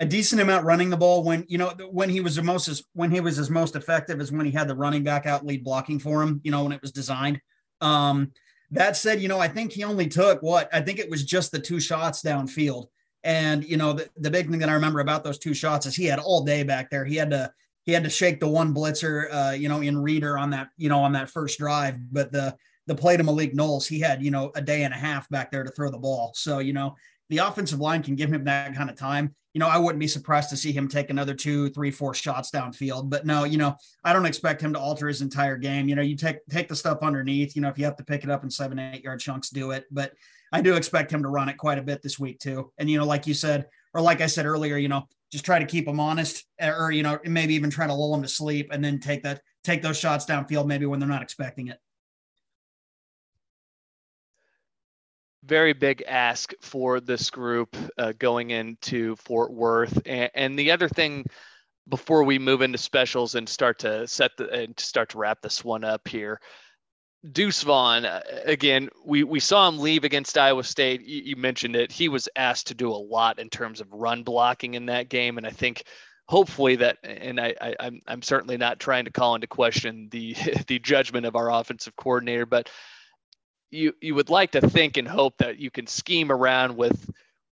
a decent amount running the ball when you know when he was the most when he was his most effective is when he had the running back out lead blocking for him. You know, when it was designed. Um, that said, you know, I think he only took what I think it was just the two shots downfield. And you know, the, the big thing that I remember about those two shots is he had all day back there. He had to he had to shake the one blitzer, uh, you know, in Reeder on that, you know, on that first drive. But the the play to Malik Knowles, he had, you know, a day and a half back there to throw the ball. So, you know, the offensive line can give him that kind of time. You know, I wouldn't be surprised to see him take another two, three, four shots downfield. But no, you know, I don't expect him to alter his entire game. You know, you take take the stuff underneath. You know, if you have to pick it up in seven, eight yard chunks, do it. But I do expect him to run it quite a bit this week too. And you know, like you said, or like I said earlier, you know, just try to keep him honest, or you know, maybe even try to lull him to sleep, and then take that take those shots downfield maybe when they're not expecting it. Very big ask for this group uh, going into Fort Worth, and, and the other thing before we move into specials and start to set the and start to wrap this one up here Deuce Vaughn, uh, again, we, we saw him leave against Iowa State. You, you, mentioned it. He was asked to do a lot in terms of run blocking in that game. And I think hopefully that, and I, I, am I'm, I'm certainly not trying to call into question the, the judgment of our offensive coordinator, but you, you would like to think and hope that you can scheme around with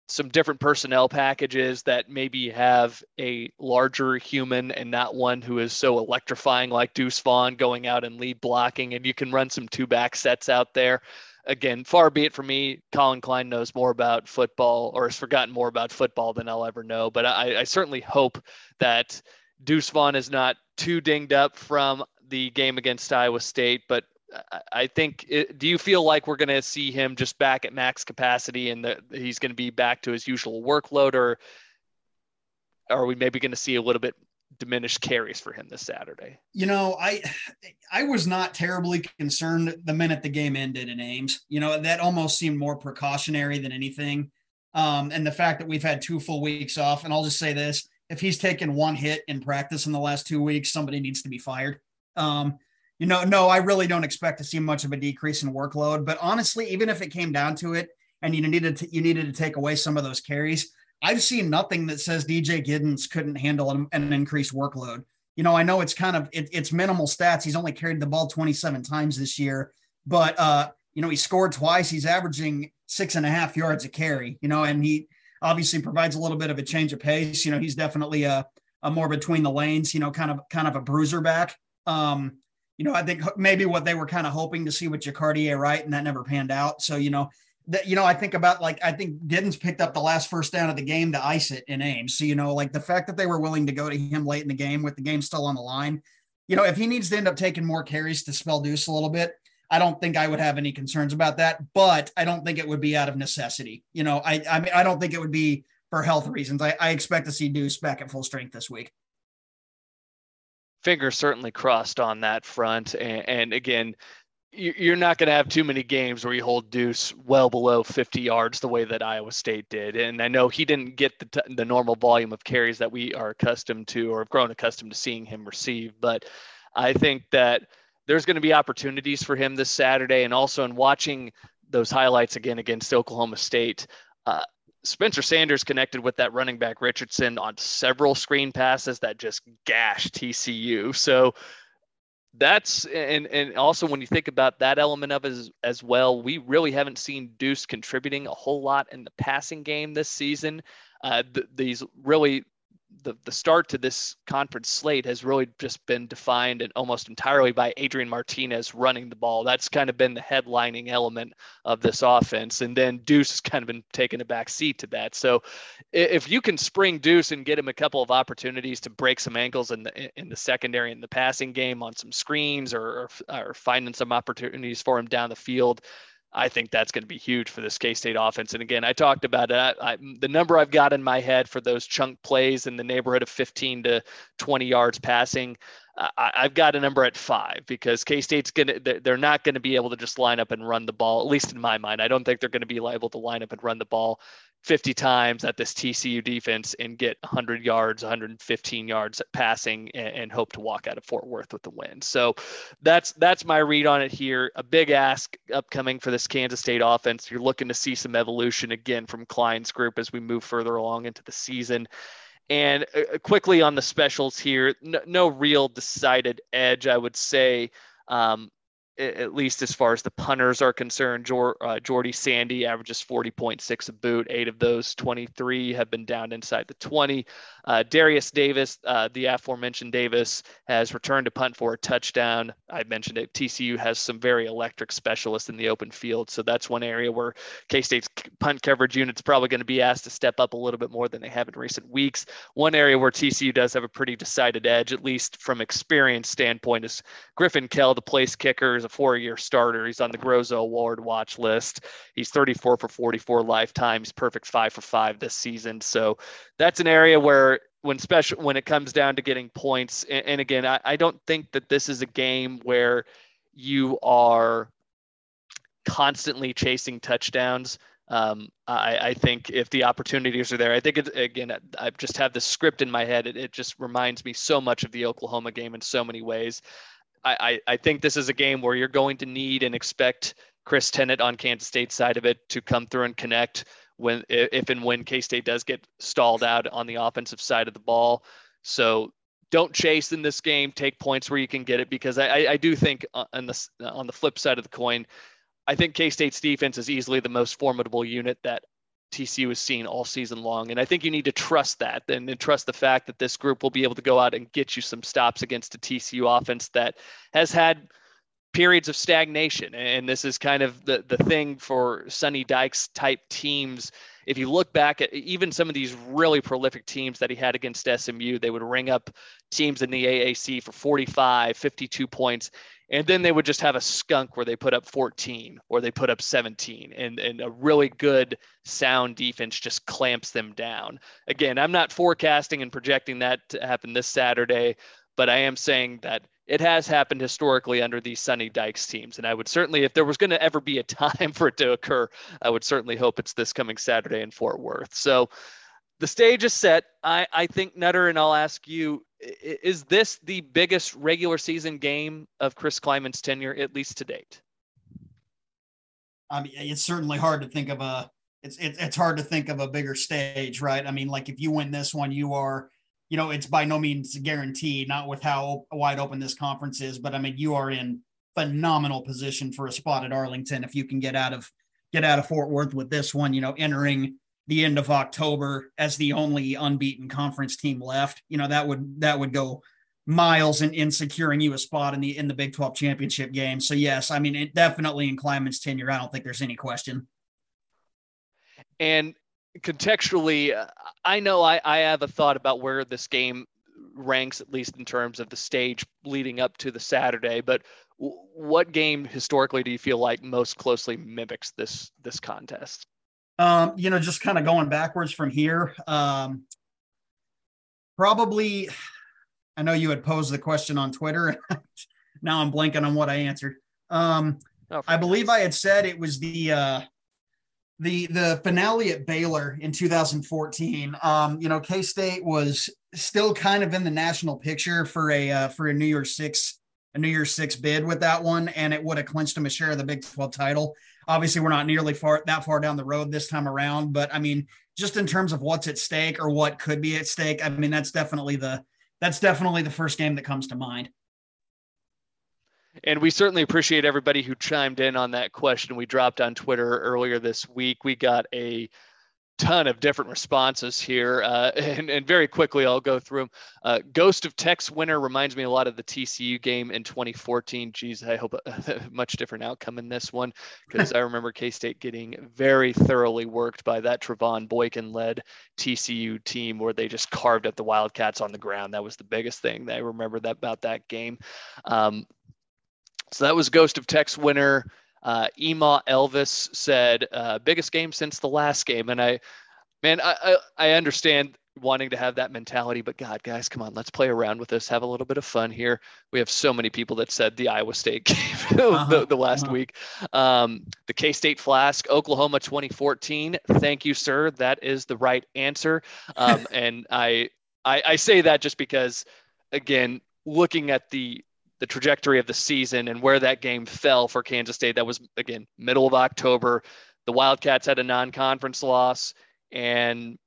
some different personnel packages that maybe have a larger human and not one who is so electrifying like Deuce Vaughn going out and lead blocking, and you can run some two back sets out there. Again, far be it from me. Collin Klein knows more about football or has forgotten more about football than I'll ever know. But I, I certainly hope that Deuce Vaughn is not too dinged up from the game against Iowa State, but I think. Do you feel like we're going to see him just back at max capacity and that he's going to be back to his usual workload, or are we maybe going to see a little bit diminished carries for him this Saturday? You know, I I was not terribly concerned the minute the game ended in Ames. You know, that almost seemed more precautionary than anything. Um, and the fact that we've had two full weeks off, and I'll just say this: if he's taken one hit in practice in the last two weeks, somebody needs to be fired. Um, you know, no, I really don't expect to see much of a decrease in workload. But honestly, even if it came down to it, and you needed to, you needed to take away some of those carries, I've seen nothing that says DJ Giddens couldn't handle an, an increased workload. You know, I know it's kind of it, it's minimal stats. He's only carried the ball 27 times this year, but uh, you know, he scored twice. He's averaging six and a half yards a carry. You know, and he obviously provides a little bit of a change of pace. You know, he's definitely a, a more between the lanes. You know, kind of kind of a bruiser back. Um, you know, I think maybe what they were kind of hoping to see with Jacardia, right? And that never panned out. So, you know, that, you know, I think about like, I think Giddens picked up the last first down of the game to ice it in Ames. So, you know, like the fact that they were willing to go to him late in the game with the game still on the line, you know, if he needs to end up taking more carries to spell Deuce a little bit, I don't think I would have any concerns about that, but I don't think it would be out of necessity. You know, I I mean I don't think it would be for health reasons. I, I expect to see Deuce back at full strength this week. Fingers certainly crossed on that front. And, and again, you're not going to have too many games where you hold Deuce well below 50 yards the way that Iowa State did. And I know he didn't get the, t- the normal volume of carries that we are accustomed to or have grown accustomed to seeing him receive. But I think that there's going to be opportunities for him this Saturday. And also in watching those highlights again against Oklahoma State, uh, Spencer Sanders connected with that running back Richardson on several screen passes that just gashed TCU. So that's and and also when you think about that element of as, as well, we really haven't seen Deuce contributing a whole lot in the passing game this season. Uh, th- these really the, the start to this conference slate has really just been defined and almost entirely by Adrian Martinez running the ball. That's kind of been the headlining element of this offense. And then Deuce has kind of been taking a back seat to that. So if you can spring Deuce and get him a couple of opportunities to break some ankles in the in the secondary in the passing game on some screens or, or, or finding some opportunities for him down the field, I think that's going to be huge for this K State offense. And again, I talked about it. I, I, the number I've got in my head for those chunk plays in the neighborhood of 15 to 20 yards passing, I, have got a number at five because K State's going to, they're not going to be able to just line up and run the ball, at least in my mind. I don't think they're going to be able to line up and run the ball 50 times at this TCU defense and get 100 yards, 115 yards passing, and, and, hope to walk out of Fort Worth with the win. So that's that's my read on it here. A big ask upcoming for this Kansas State offense. You're looking to see some evolution again from Klein's group as we move further along into the season. And uh, quickly on the specials here, no, no real decided edge, I would say. Um, at least as far as the punters are concerned. Uh, Jordy Sandy averages 40.6 a boot. Eight of those 23 have been down inside the 20. Uh, Darius Davis, uh, the aforementioned Davis, has returned to punt for a touchdown. I mentioned it. TCU has some very electric specialists in the open field. So that's one area where K State's punt coverage unit's probably going to be asked to step up a little bit more than they have in recent weeks. One area where TCU does have a pretty decided edge, at least from experience standpoint, is Griffin Kell, the place kicker, is four-year starter. He's on the Groza Award watch list. He's 34 for 44 lifetimes, perfect five for five this season. So that's an area where when special when it comes down to getting points, and, and again, I, I don't think that this is a game where you are constantly chasing touchdowns. Um, I, I, think if the opportunities are there, I think it, again, I just have the script in my head. It, it, just reminds me so much of the Oklahoma game in so many ways. I, I, think this is a game where you're going to need and expect Chris Tennant on Kansas State side of it to come through and connect when if and when K State does get stalled out on the offensive side of the ball. So don't chase in this game. Take points where you can get it because I, I do think on the on the flip side of the coin, I think K State's defense is easily the most formidable unit that TCU has seen all season long. And I think you need to trust that and, and, trust the fact that this group will be able to go out and get you some stops against a TCU offense that has had periods of stagnation. And this is kind of the, the thing for Sonny Dykes type teams. If you look back at even some of these really prolific teams that he had against SMU, they would ring up teams in the AAC for 45, 52 points and then they would just have a skunk where they put up 14 or they put up 17 and, and a really good sound defense just clamps them down again i'm not forecasting and projecting that to happen this saturday but i am saying that it has happened historically under these Sonny Dykes teams. And I would certainly, if there was going to ever be a time for it to occur, I would certainly hope it's this coming Saturday in Fort Worth. So the stage is set. I, I think Nutter, and I'll ask you, is this the biggest regular season game of Chris Klieman's tenure, at least to date? I mean, it's certainly hard to think of a it's it, it's hard to think of a bigger stage, right? I mean, like if you win this one, you are, you know, it's by no means guaranteed, not with how wide open this conference is, but I mean, you are in phenomenal position for a spot at Arlington if you can get out of get out of Fort Worth with this one, you know, entering the end of October as the only unbeaten conference team left. You know, that would that would go miles in, in securing you a spot in the in the Big 12 championship game. So yes, I mean it definitely in Klieman's tenure, I don't think there's any question. And contextually, I know I, I have a thought about where this game ranks, at least in terms of the stage leading up to the Saturday. But what game historically do you feel like most closely mimics this this contest? Um, you know, just kind of going backwards from here. Um, probably, I know you had posed the question on Twitter. now I'm blanking on what I answered. Um, oh, I believe I had said it was the uh, the the finale at Baylor in 2014. Um, you know, K State was still kind of in the national picture for a uh, for a New Year's Six a New Year's Six bid with that one, and it would have clinched them a share of the Big 12 title. Obviously, we're not nearly far that far down the road this time around, but I mean, just in terms of what's at stake or what could be at stake, I mean, that's definitely the that's definitely the first game that comes to mind. And we certainly appreciate everybody who chimed in on that question we dropped on Twitter earlier this week. We got a ton of different responses here. Uh, and, and, very quickly, I'll go through them. Uh, Ghost of Tex Winter reminds me a lot of the TCU game in 2014. Geez, I hope a, much different outcome in this one because I remember K State getting very thoroughly worked by that Trevone Boykin led TCU team where they just carved up the Wildcats on the ground. That was the biggest thing that I remember that, about that game. Um, so that was Ghost of Tex Winter. Uh, Ema Elvis said, uh, biggest game since the last game. And I, man, I, I, I understand wanting to have that mentality, but God, guys, come on, let's play around with this, have a little bit of fun here. We have so many people that said the Iowa State game uh-huh, the, the, last uh-huh. week. Um, the K State Flask, Oklahoma 2014. Thank you, sir. That is the right answer. Um, and I, I, I say that just because, again, looking at the the trajectory of the season and where that game fell for Kansas State. That was again middle of October. The Wildcats had a non-conference loss, and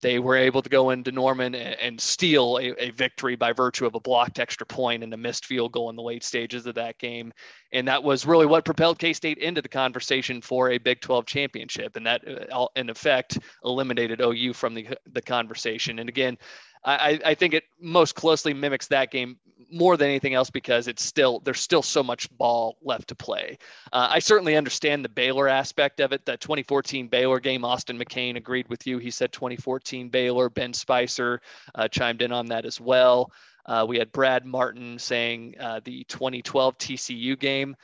they were able to go into Norman and, and steal a, a, victory by virtue of a blocked extra point and a missed field goal in the late stages of that game. And that was really what propelled K State into the conversation for a Big 12 championship. And that, uh, in effect, eliminated OU from the, the conversation. And again, I, I think it most closely mimics that game more than anything else because it's still there's still so much ball left to play. Uh, I certainly understand the Baylor aspect of it. That 2014 Baylor game, Austin McCain agreed with you. He said 2014 Baylor. Ben Spicer uh, chimed in on that as well. Uh, we had Brad Martin saying uh, the 2012 TCU game.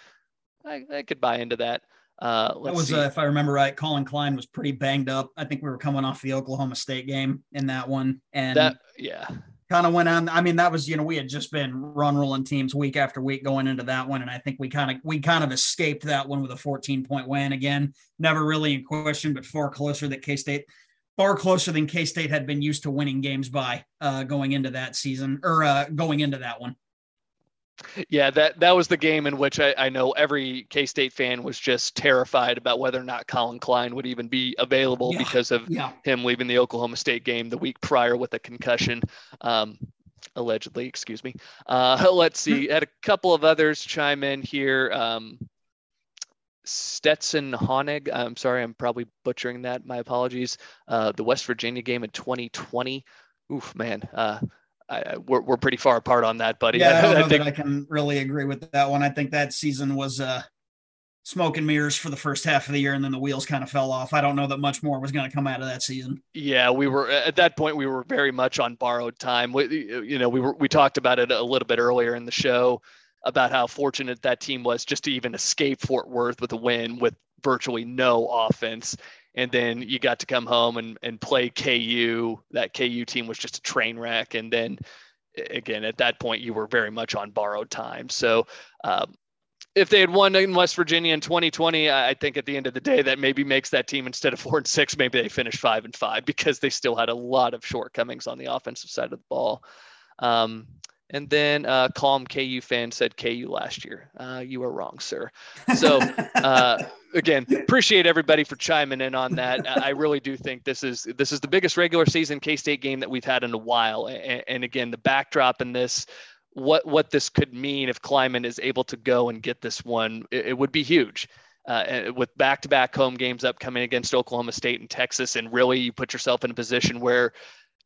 I, I could buy into that. Uh, that was, uh, if I remember right, Collin Klein was pretty banged up. I think we were coming off the Oklahoma State game in that one, and that yeah, kind of went on. I mean, that was you know we had just been run rolling teams week after week going into that one, and I think we kind of we kind of escaped that one with a 14 point win. Again, never really in question, but far closer that K State, far closer than K State had been used to winning games by uh, going into that season or uh, going into that one. Yeah, that that was the game in which I, I know every K State fan was just terrified about whether or not Collin Klein would even be available yeah, because of yeah. him leaving the Oklahoma State game the week prior with a concussion. Um, allegedly, excuse me. Uh, let's see. Had a couple of others chime in here. Um, Stetson Honig. I'm sorry, I'm probably butchering that. My apologies. Uh, the West Virginia game in 2020. Oof, man. Uh, I, we're, we're pretty far apart on that, buddy. Yeah, I, don't know I think, that I can really agree with that one. I think that season was uh, smoke and mirrors for the first half of the year, and then the wheels kind of fell off. I don't know that much more was going to come out of that season. Yeah, we were at that point. We were very much on borrowed time. We, you know, we were we talked about it a little bit earlier in the show about how fortunate that team was just to even escape Fort Worth with a win with virtually no offense and then you got to come home and, and play KU. That KU team was just a train wreck. And then again, at that point, you were very much on borrowed time. So um, if they had won in West Virginia in 2020, I think at the end of the day, that maybe makes that team instead of four and six, maybe they finished five and five because they still had a lot of shortcomings on the offensive side of the ball. Um, and then uh, calm KU fan said KU last year. Uh, you are wrong, sir. So uh, again, appreciate everybody for chiming in on that. I really do think this is this is the biggest regular season K State game that we've had in a while. And, and, again, the backdrop in this, what what this could mean if Klieman is able to go and get this one, it, it would be huge. Uh, with back-to-back home games upcoming against Oklahoma State and Texas, and really you put yourself in a position where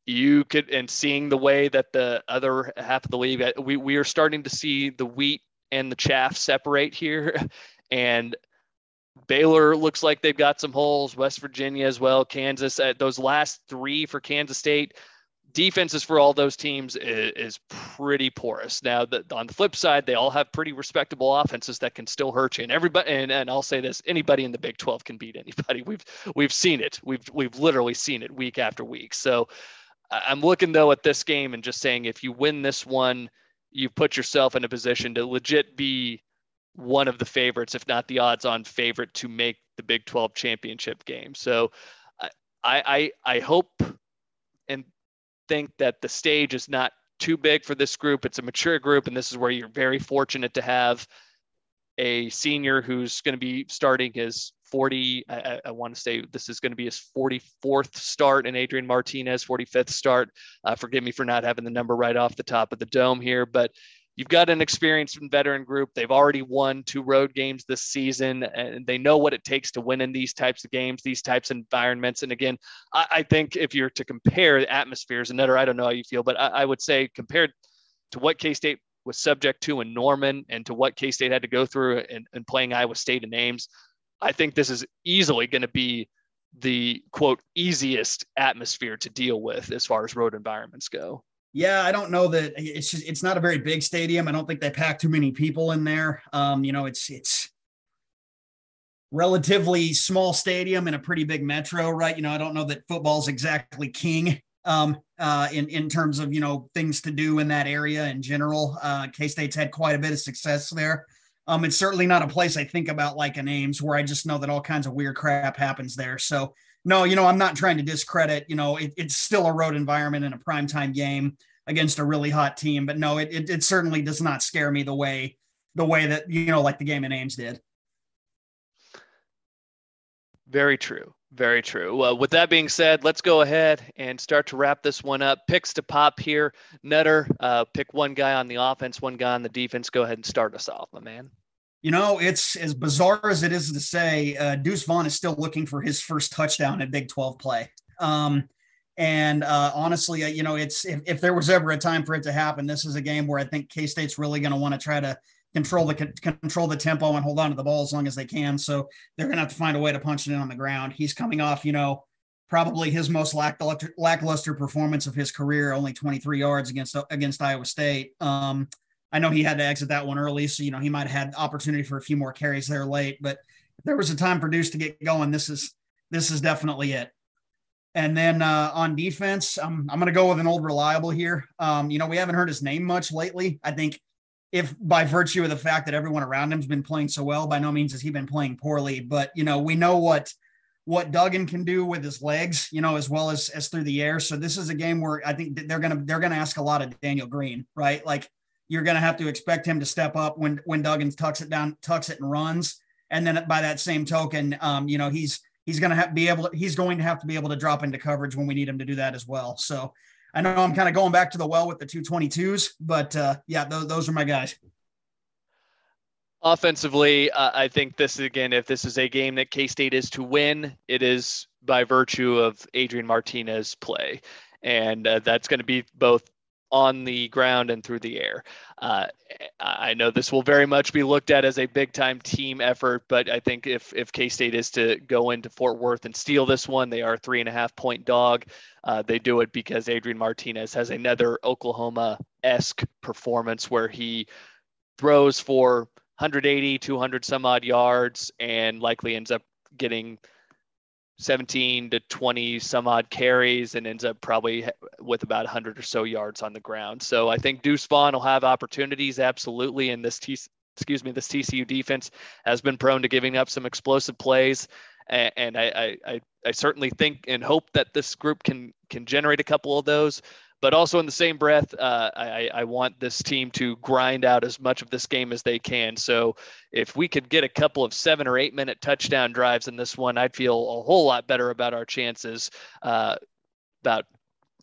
you could and seeing the way that the other half of the league uh, we, we are starting to see the wheat and the chaff separate here and Baylor looks like they've got some holes West Virginia as well Kansas uh, those last 3 for Kansas State defenses for all those teams is, is pretty porous. Now, the, on the flip side, they all have pretty respectable offenses that can still hurt you. And everybody, and, and I'll say this: anybody in the Big 12 can beat anybody. We've we've seen it. We've we've literally seen it week after week. So I'm looking though at this game and just saying if you win this one, you put yourself in a position to legit be one of the favorites, if not the odds-on favorite, to make the Big 12 championship game. So I I I hope and think that the stage is not too big for this group. It's a mature group, and this is where you're very fortunate to have a senior who's going to be starting his 40. I, I want to say this is going to be his 44th start, and Adrian Martinez 45th start. Uh, forgive me for not having the number right off the top of the dome here, but you've got an experienced and veteran group. They've already won two road games this season, and they know what it takes to win in these types of games, these types of environments. And again, I, I think if you're to compare the atmospheres, another I don't know how you feel, but I, I would say compared to what K State was subject to in Norman and to what K State had to go through in playing Iowa State in Ames, I think this is easily going to be the quote easiest atmosphere to deal with as far as road environments go. Yeah, I don't know that it's just it's not a very big stadium. I don't think they pack too many people in there. Um, you know, it's it's relatively small stadium in a pretty big metro, right? You know, I don't know that football's exactly king um, uh, in in terms of you know things to do in that area in general. Uh, K State's had quite a bit of success there. Um, it's certainly not a place I think about like an Ames, where I just know that all kinds of weird crap happens there. So no, you know, I'm not trying to discredit. You know, it, it's still a road environment in a primetime game against a really hot team, but no, it, it it certainly does not scare me the way the way that you know, like the game in Ames did. Very true. Very true. Well, with that being said, let's go ahead and start to wrap this one up. Picks to pop here. Nutter, uh, pick one guy on the offense, one guy on the defense. Go ahead and start us off, my man. You know, it's as bizarre as it is to say, uh, Deuce Vaughn is still looking for his first touchdown at Big 12 play. Um, and uh, honestly, you know, it's if, if there was ever a time for it to happen, this is a game where I think K State's really going to want to try to control the control the tempo and hold on to the ball as long as they can. So they're going to have to find a way to punch it in on the ground. He's coming off, you know, probably his most lackluster, lackluster performance of his career, only 23 yards against against Iowa State. Um, I know he had to exit that one early, so you know he might have had opportunity for a few more carries there late. But if there was a time for Deuce to get going, this is this is definitely it. And then uh, on defense, I'm I'm going to go with an old reliable here. Um, you know, we haven't heard his name much lately. I think if by virtue of the fact that everyone around him's been playing so well, by no means has he been playing poorly. But you know, we know what what Duggan can do with his legs, you know, as well as as through the air. So this is a game where I think they're gonna they're gonna ask a lot of Daniel Green, right? Like you're to have to expect him to step up when when Duggan tucks it down, tucks it and runs. And then by that same token, um, you know, he's he's to have be able to he's going to have to be able to drop into coverage when we need him to do that as well. So I know I'm kind of going back to the well with the 222s, but uh, yeah, those, those are my guys. Offensively, uh, I think this again, if this is a game that K State is to win, it is by virtue of Adrian Martinez play. And uh, that's going to be both on the ground and through the air. Uh, I know this will very much be looked at as a big time team effort, but I think if if K State is to go into Fort Worth and steal this one, they are three and a half point dog. Uh, they do it because Adrian Martinez has another Oklahoma esque performance where he throws for 180, 200 some odd yards and likely ends up getting 17 to 20 some odd carries and ends up probably with about 100 or so yards on the ground. So I think Deuce Vaughn will have opportunities absolutely in this T- excuse me this TCU defense has been prone to giving up some explosive plays and, and I, I I certainly think and hope that this group can can generate a couple of those. But also in the same breath, uh, I, I want this team to grind out as much of this game as they can. So if we could get a couple of seven or eight minute touchdown drives in this one, I'd feel a whole lot better about our chances. Uh, about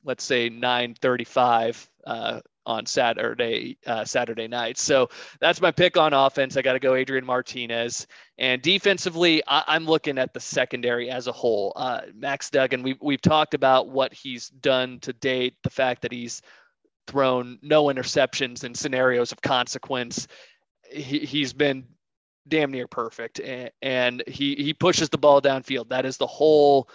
let's say 9:35 uh, on Saturday uh, Saturday night. So that's my pick on offense. I got to go Adrian Martinez. And defensively, I, am looking at the secondary as a whole. Uh, Max Duggan, we've we've talked about what he's done to date, the fact that he's thrown no interceptions in scenarios of consequence. He, he's been damn near perfect, and, and he he pushes the ball downfield. That is the whole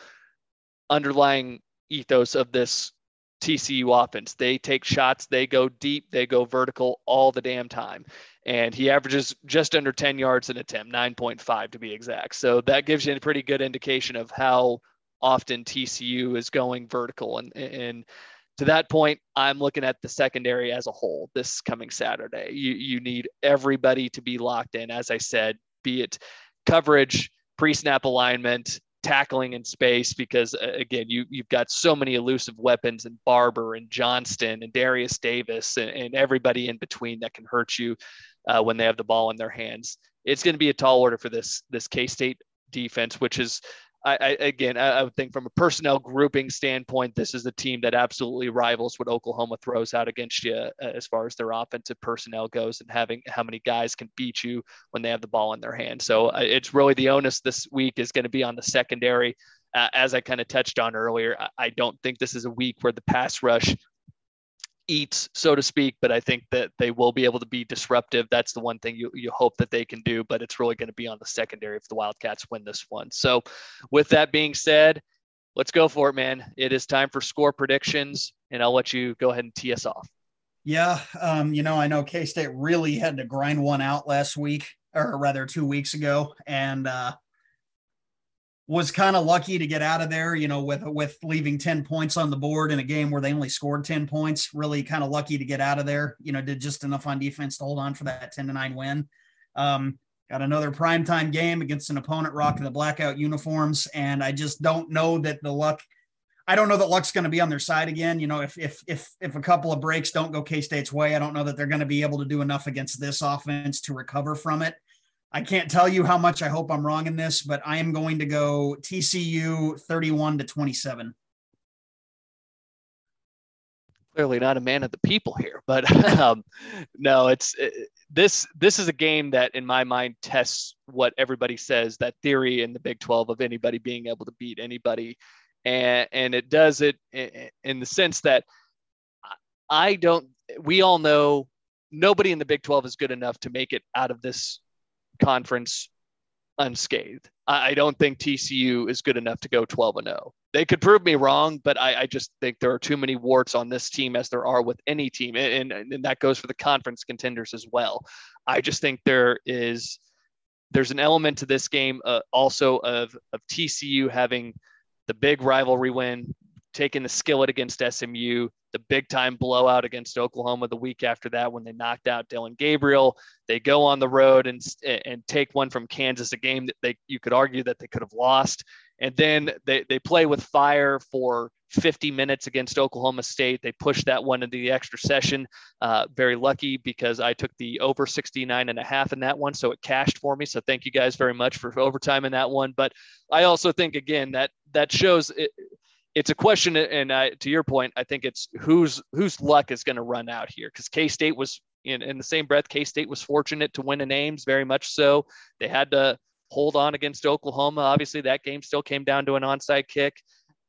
underlying ethos of this TCU offense. They take shots, they go deep, they go vertical all the damn time. And he averages just under 10 yards an attempt, 9.5 to be exact. So that gives you a pretty good indication of how often TCU is going vertical. And, and to that point, I'm looking at the secondary as a whole this coming Saturday. You, you need everybody to be locked in, as I said, be it coverage, pre snap alignment, tackling in space because uh, again you you've got so many elusive weapons and Barber and Johnston and Darius Davis and, and everybody in between that can hurt you uh, when they have the ball in their hands. It's going to be a tall order for this this K State defense, which is I, I, again, I, I, would think from a personnel grouping standpoint, this is a team that absolutely rivals what Oklahoma throws out against you uh, as far as their offensive personnel goes and having how many guys can beat you when they have the ball in their hand. So uh, it's really the onus this week is going to be on the secondary. Uh, as I kind of touched on earlier, I, I don't think this is a week where the pass rush eats, so to speak, but I think that they will be able to be disruptive. That's the one thing you, you hope that they can do, but it's really going to be on the secondary if the Wildcats win this one. So, with that being said, let's go for it, man. It is time for score predictions, and I'll let you go ahead and tee us off. Yeah, um, you know, I know K State really had to grind one out last week, or rather two weeks ago, and uh, was kind of lucky to get out of there, you know, with with leaving 10 points on the board in a game where they only scored 10 points. Really kind of lucky to get out of there. You know, did just enough on defense to hold on for that 10 to 9 win. Um, got another primetime game against an opponent rocking the blackout uniforms. And I just don't know that the luck, I don't know that luck's going to be on their side again. You know, if if if if a couple of breaks don't go K-State's way, I don't know that they're going to be able to do enough against this offense to recover from it. I can't tell you how much I hope I'm wrong in this, but I am going to go TCU 31 to 27. Clearly not a man of the people here, but um, no, it's it, this. This is a game that, in my mind, tests what everybody says that theory in the Big 12 of anybody being able to beat anybody, and and it does it in the sense that I don't. We all know nobody in the Big 12 is good enough to make it out of this conference unscathed. I, I don't think TCU is good enough to go 12 and 0. They could prove me wrong, but I, I, just think there are too many warts on this team as there are with any team. And, and, and that goes for the conference contenders as well. I just think there is there's an element to this game uh, also of of TCU having the big rivalry win, taking the skillet against SMU, the big time blowout against Oklahoma the week after that when they knocked out Dillon Gabriel. They go on the road and and take one from Kansas, a game that they you could argue that they could have lost. And then they, they play with fire for 50 minutes against Oklahoma State. They pushed that one into the extra session. Uh, very lucky because I took the over 69 and a half in that one. So it cashed for me. So thank you guys very much for overtime in that one. But I also think, again, that that shows it, it's a question, and uh, to your point, I think it's whose whose luck is going to run out here because K State was in, in the same breath. K State was fortunate to win in Ames, very much so. They had to hold on against Oklahoma. Obviously, that game still came down to an onside kick.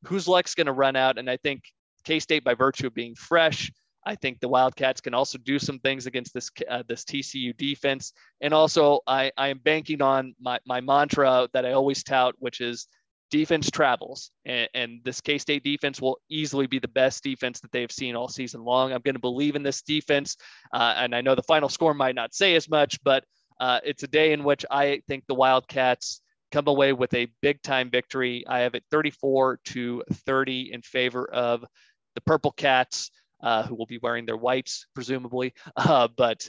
Whose luck's going to run out? And I think K State, by virtue of being fresh, I think the Wildcats can also do some things against this uh, this TCU defense. And also, I, I am banking on my, my mantra that I always tout, which is defense travels, and, and this K State defense will easily be the best defense that they've seen all season long. I'm going to believe in this defense, uh, and I know the final score might not say as much, but uh, it's a day in which I think the Wildcats come away with a big time victory. I have it 34 to 30 in favor of the Purple Cats. Uh, who will be wearing their whites, presumably. Uh, but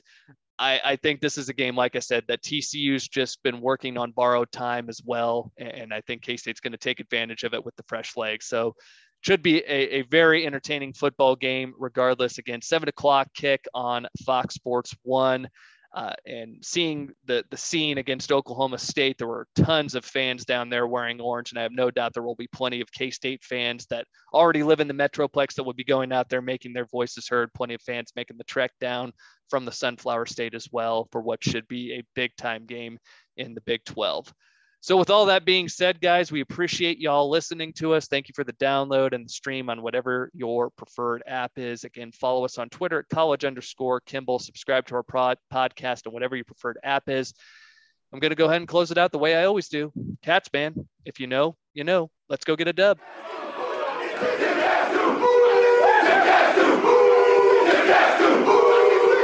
I, I, think this is a game, like I said, that TCU's just been working on borrowed time as well. And I think K State's going to take advantage of it with the fresh legs. So, should be a, a very entertaining football game, regardless. Again, seven o'clock kick on Fox Sports One uh, and seeing the the scene against Oklahoma State, there were tons of fans down there wearing orange, and I have no doubt there will be plenty of K State fans that already live in the Metroplex that will be going out there making their voices heard. Plenty of fans making the trek down from the Sunflower State as well for what should be a big time game in the Big 12. So, with all that being said, guys, we appreciate y'all listening to us. Thank you for the download and the stream on whatever your preferred app is. Again, follow us on Twitter at college underscore Kimball. Subscribe to our pod, podcast and whatever your preferred app is. I'm going to go ahead and close it out the way I always do. Cats, man, if you know, you know. Let's go get a dub.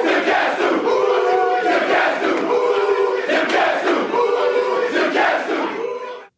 Timcast,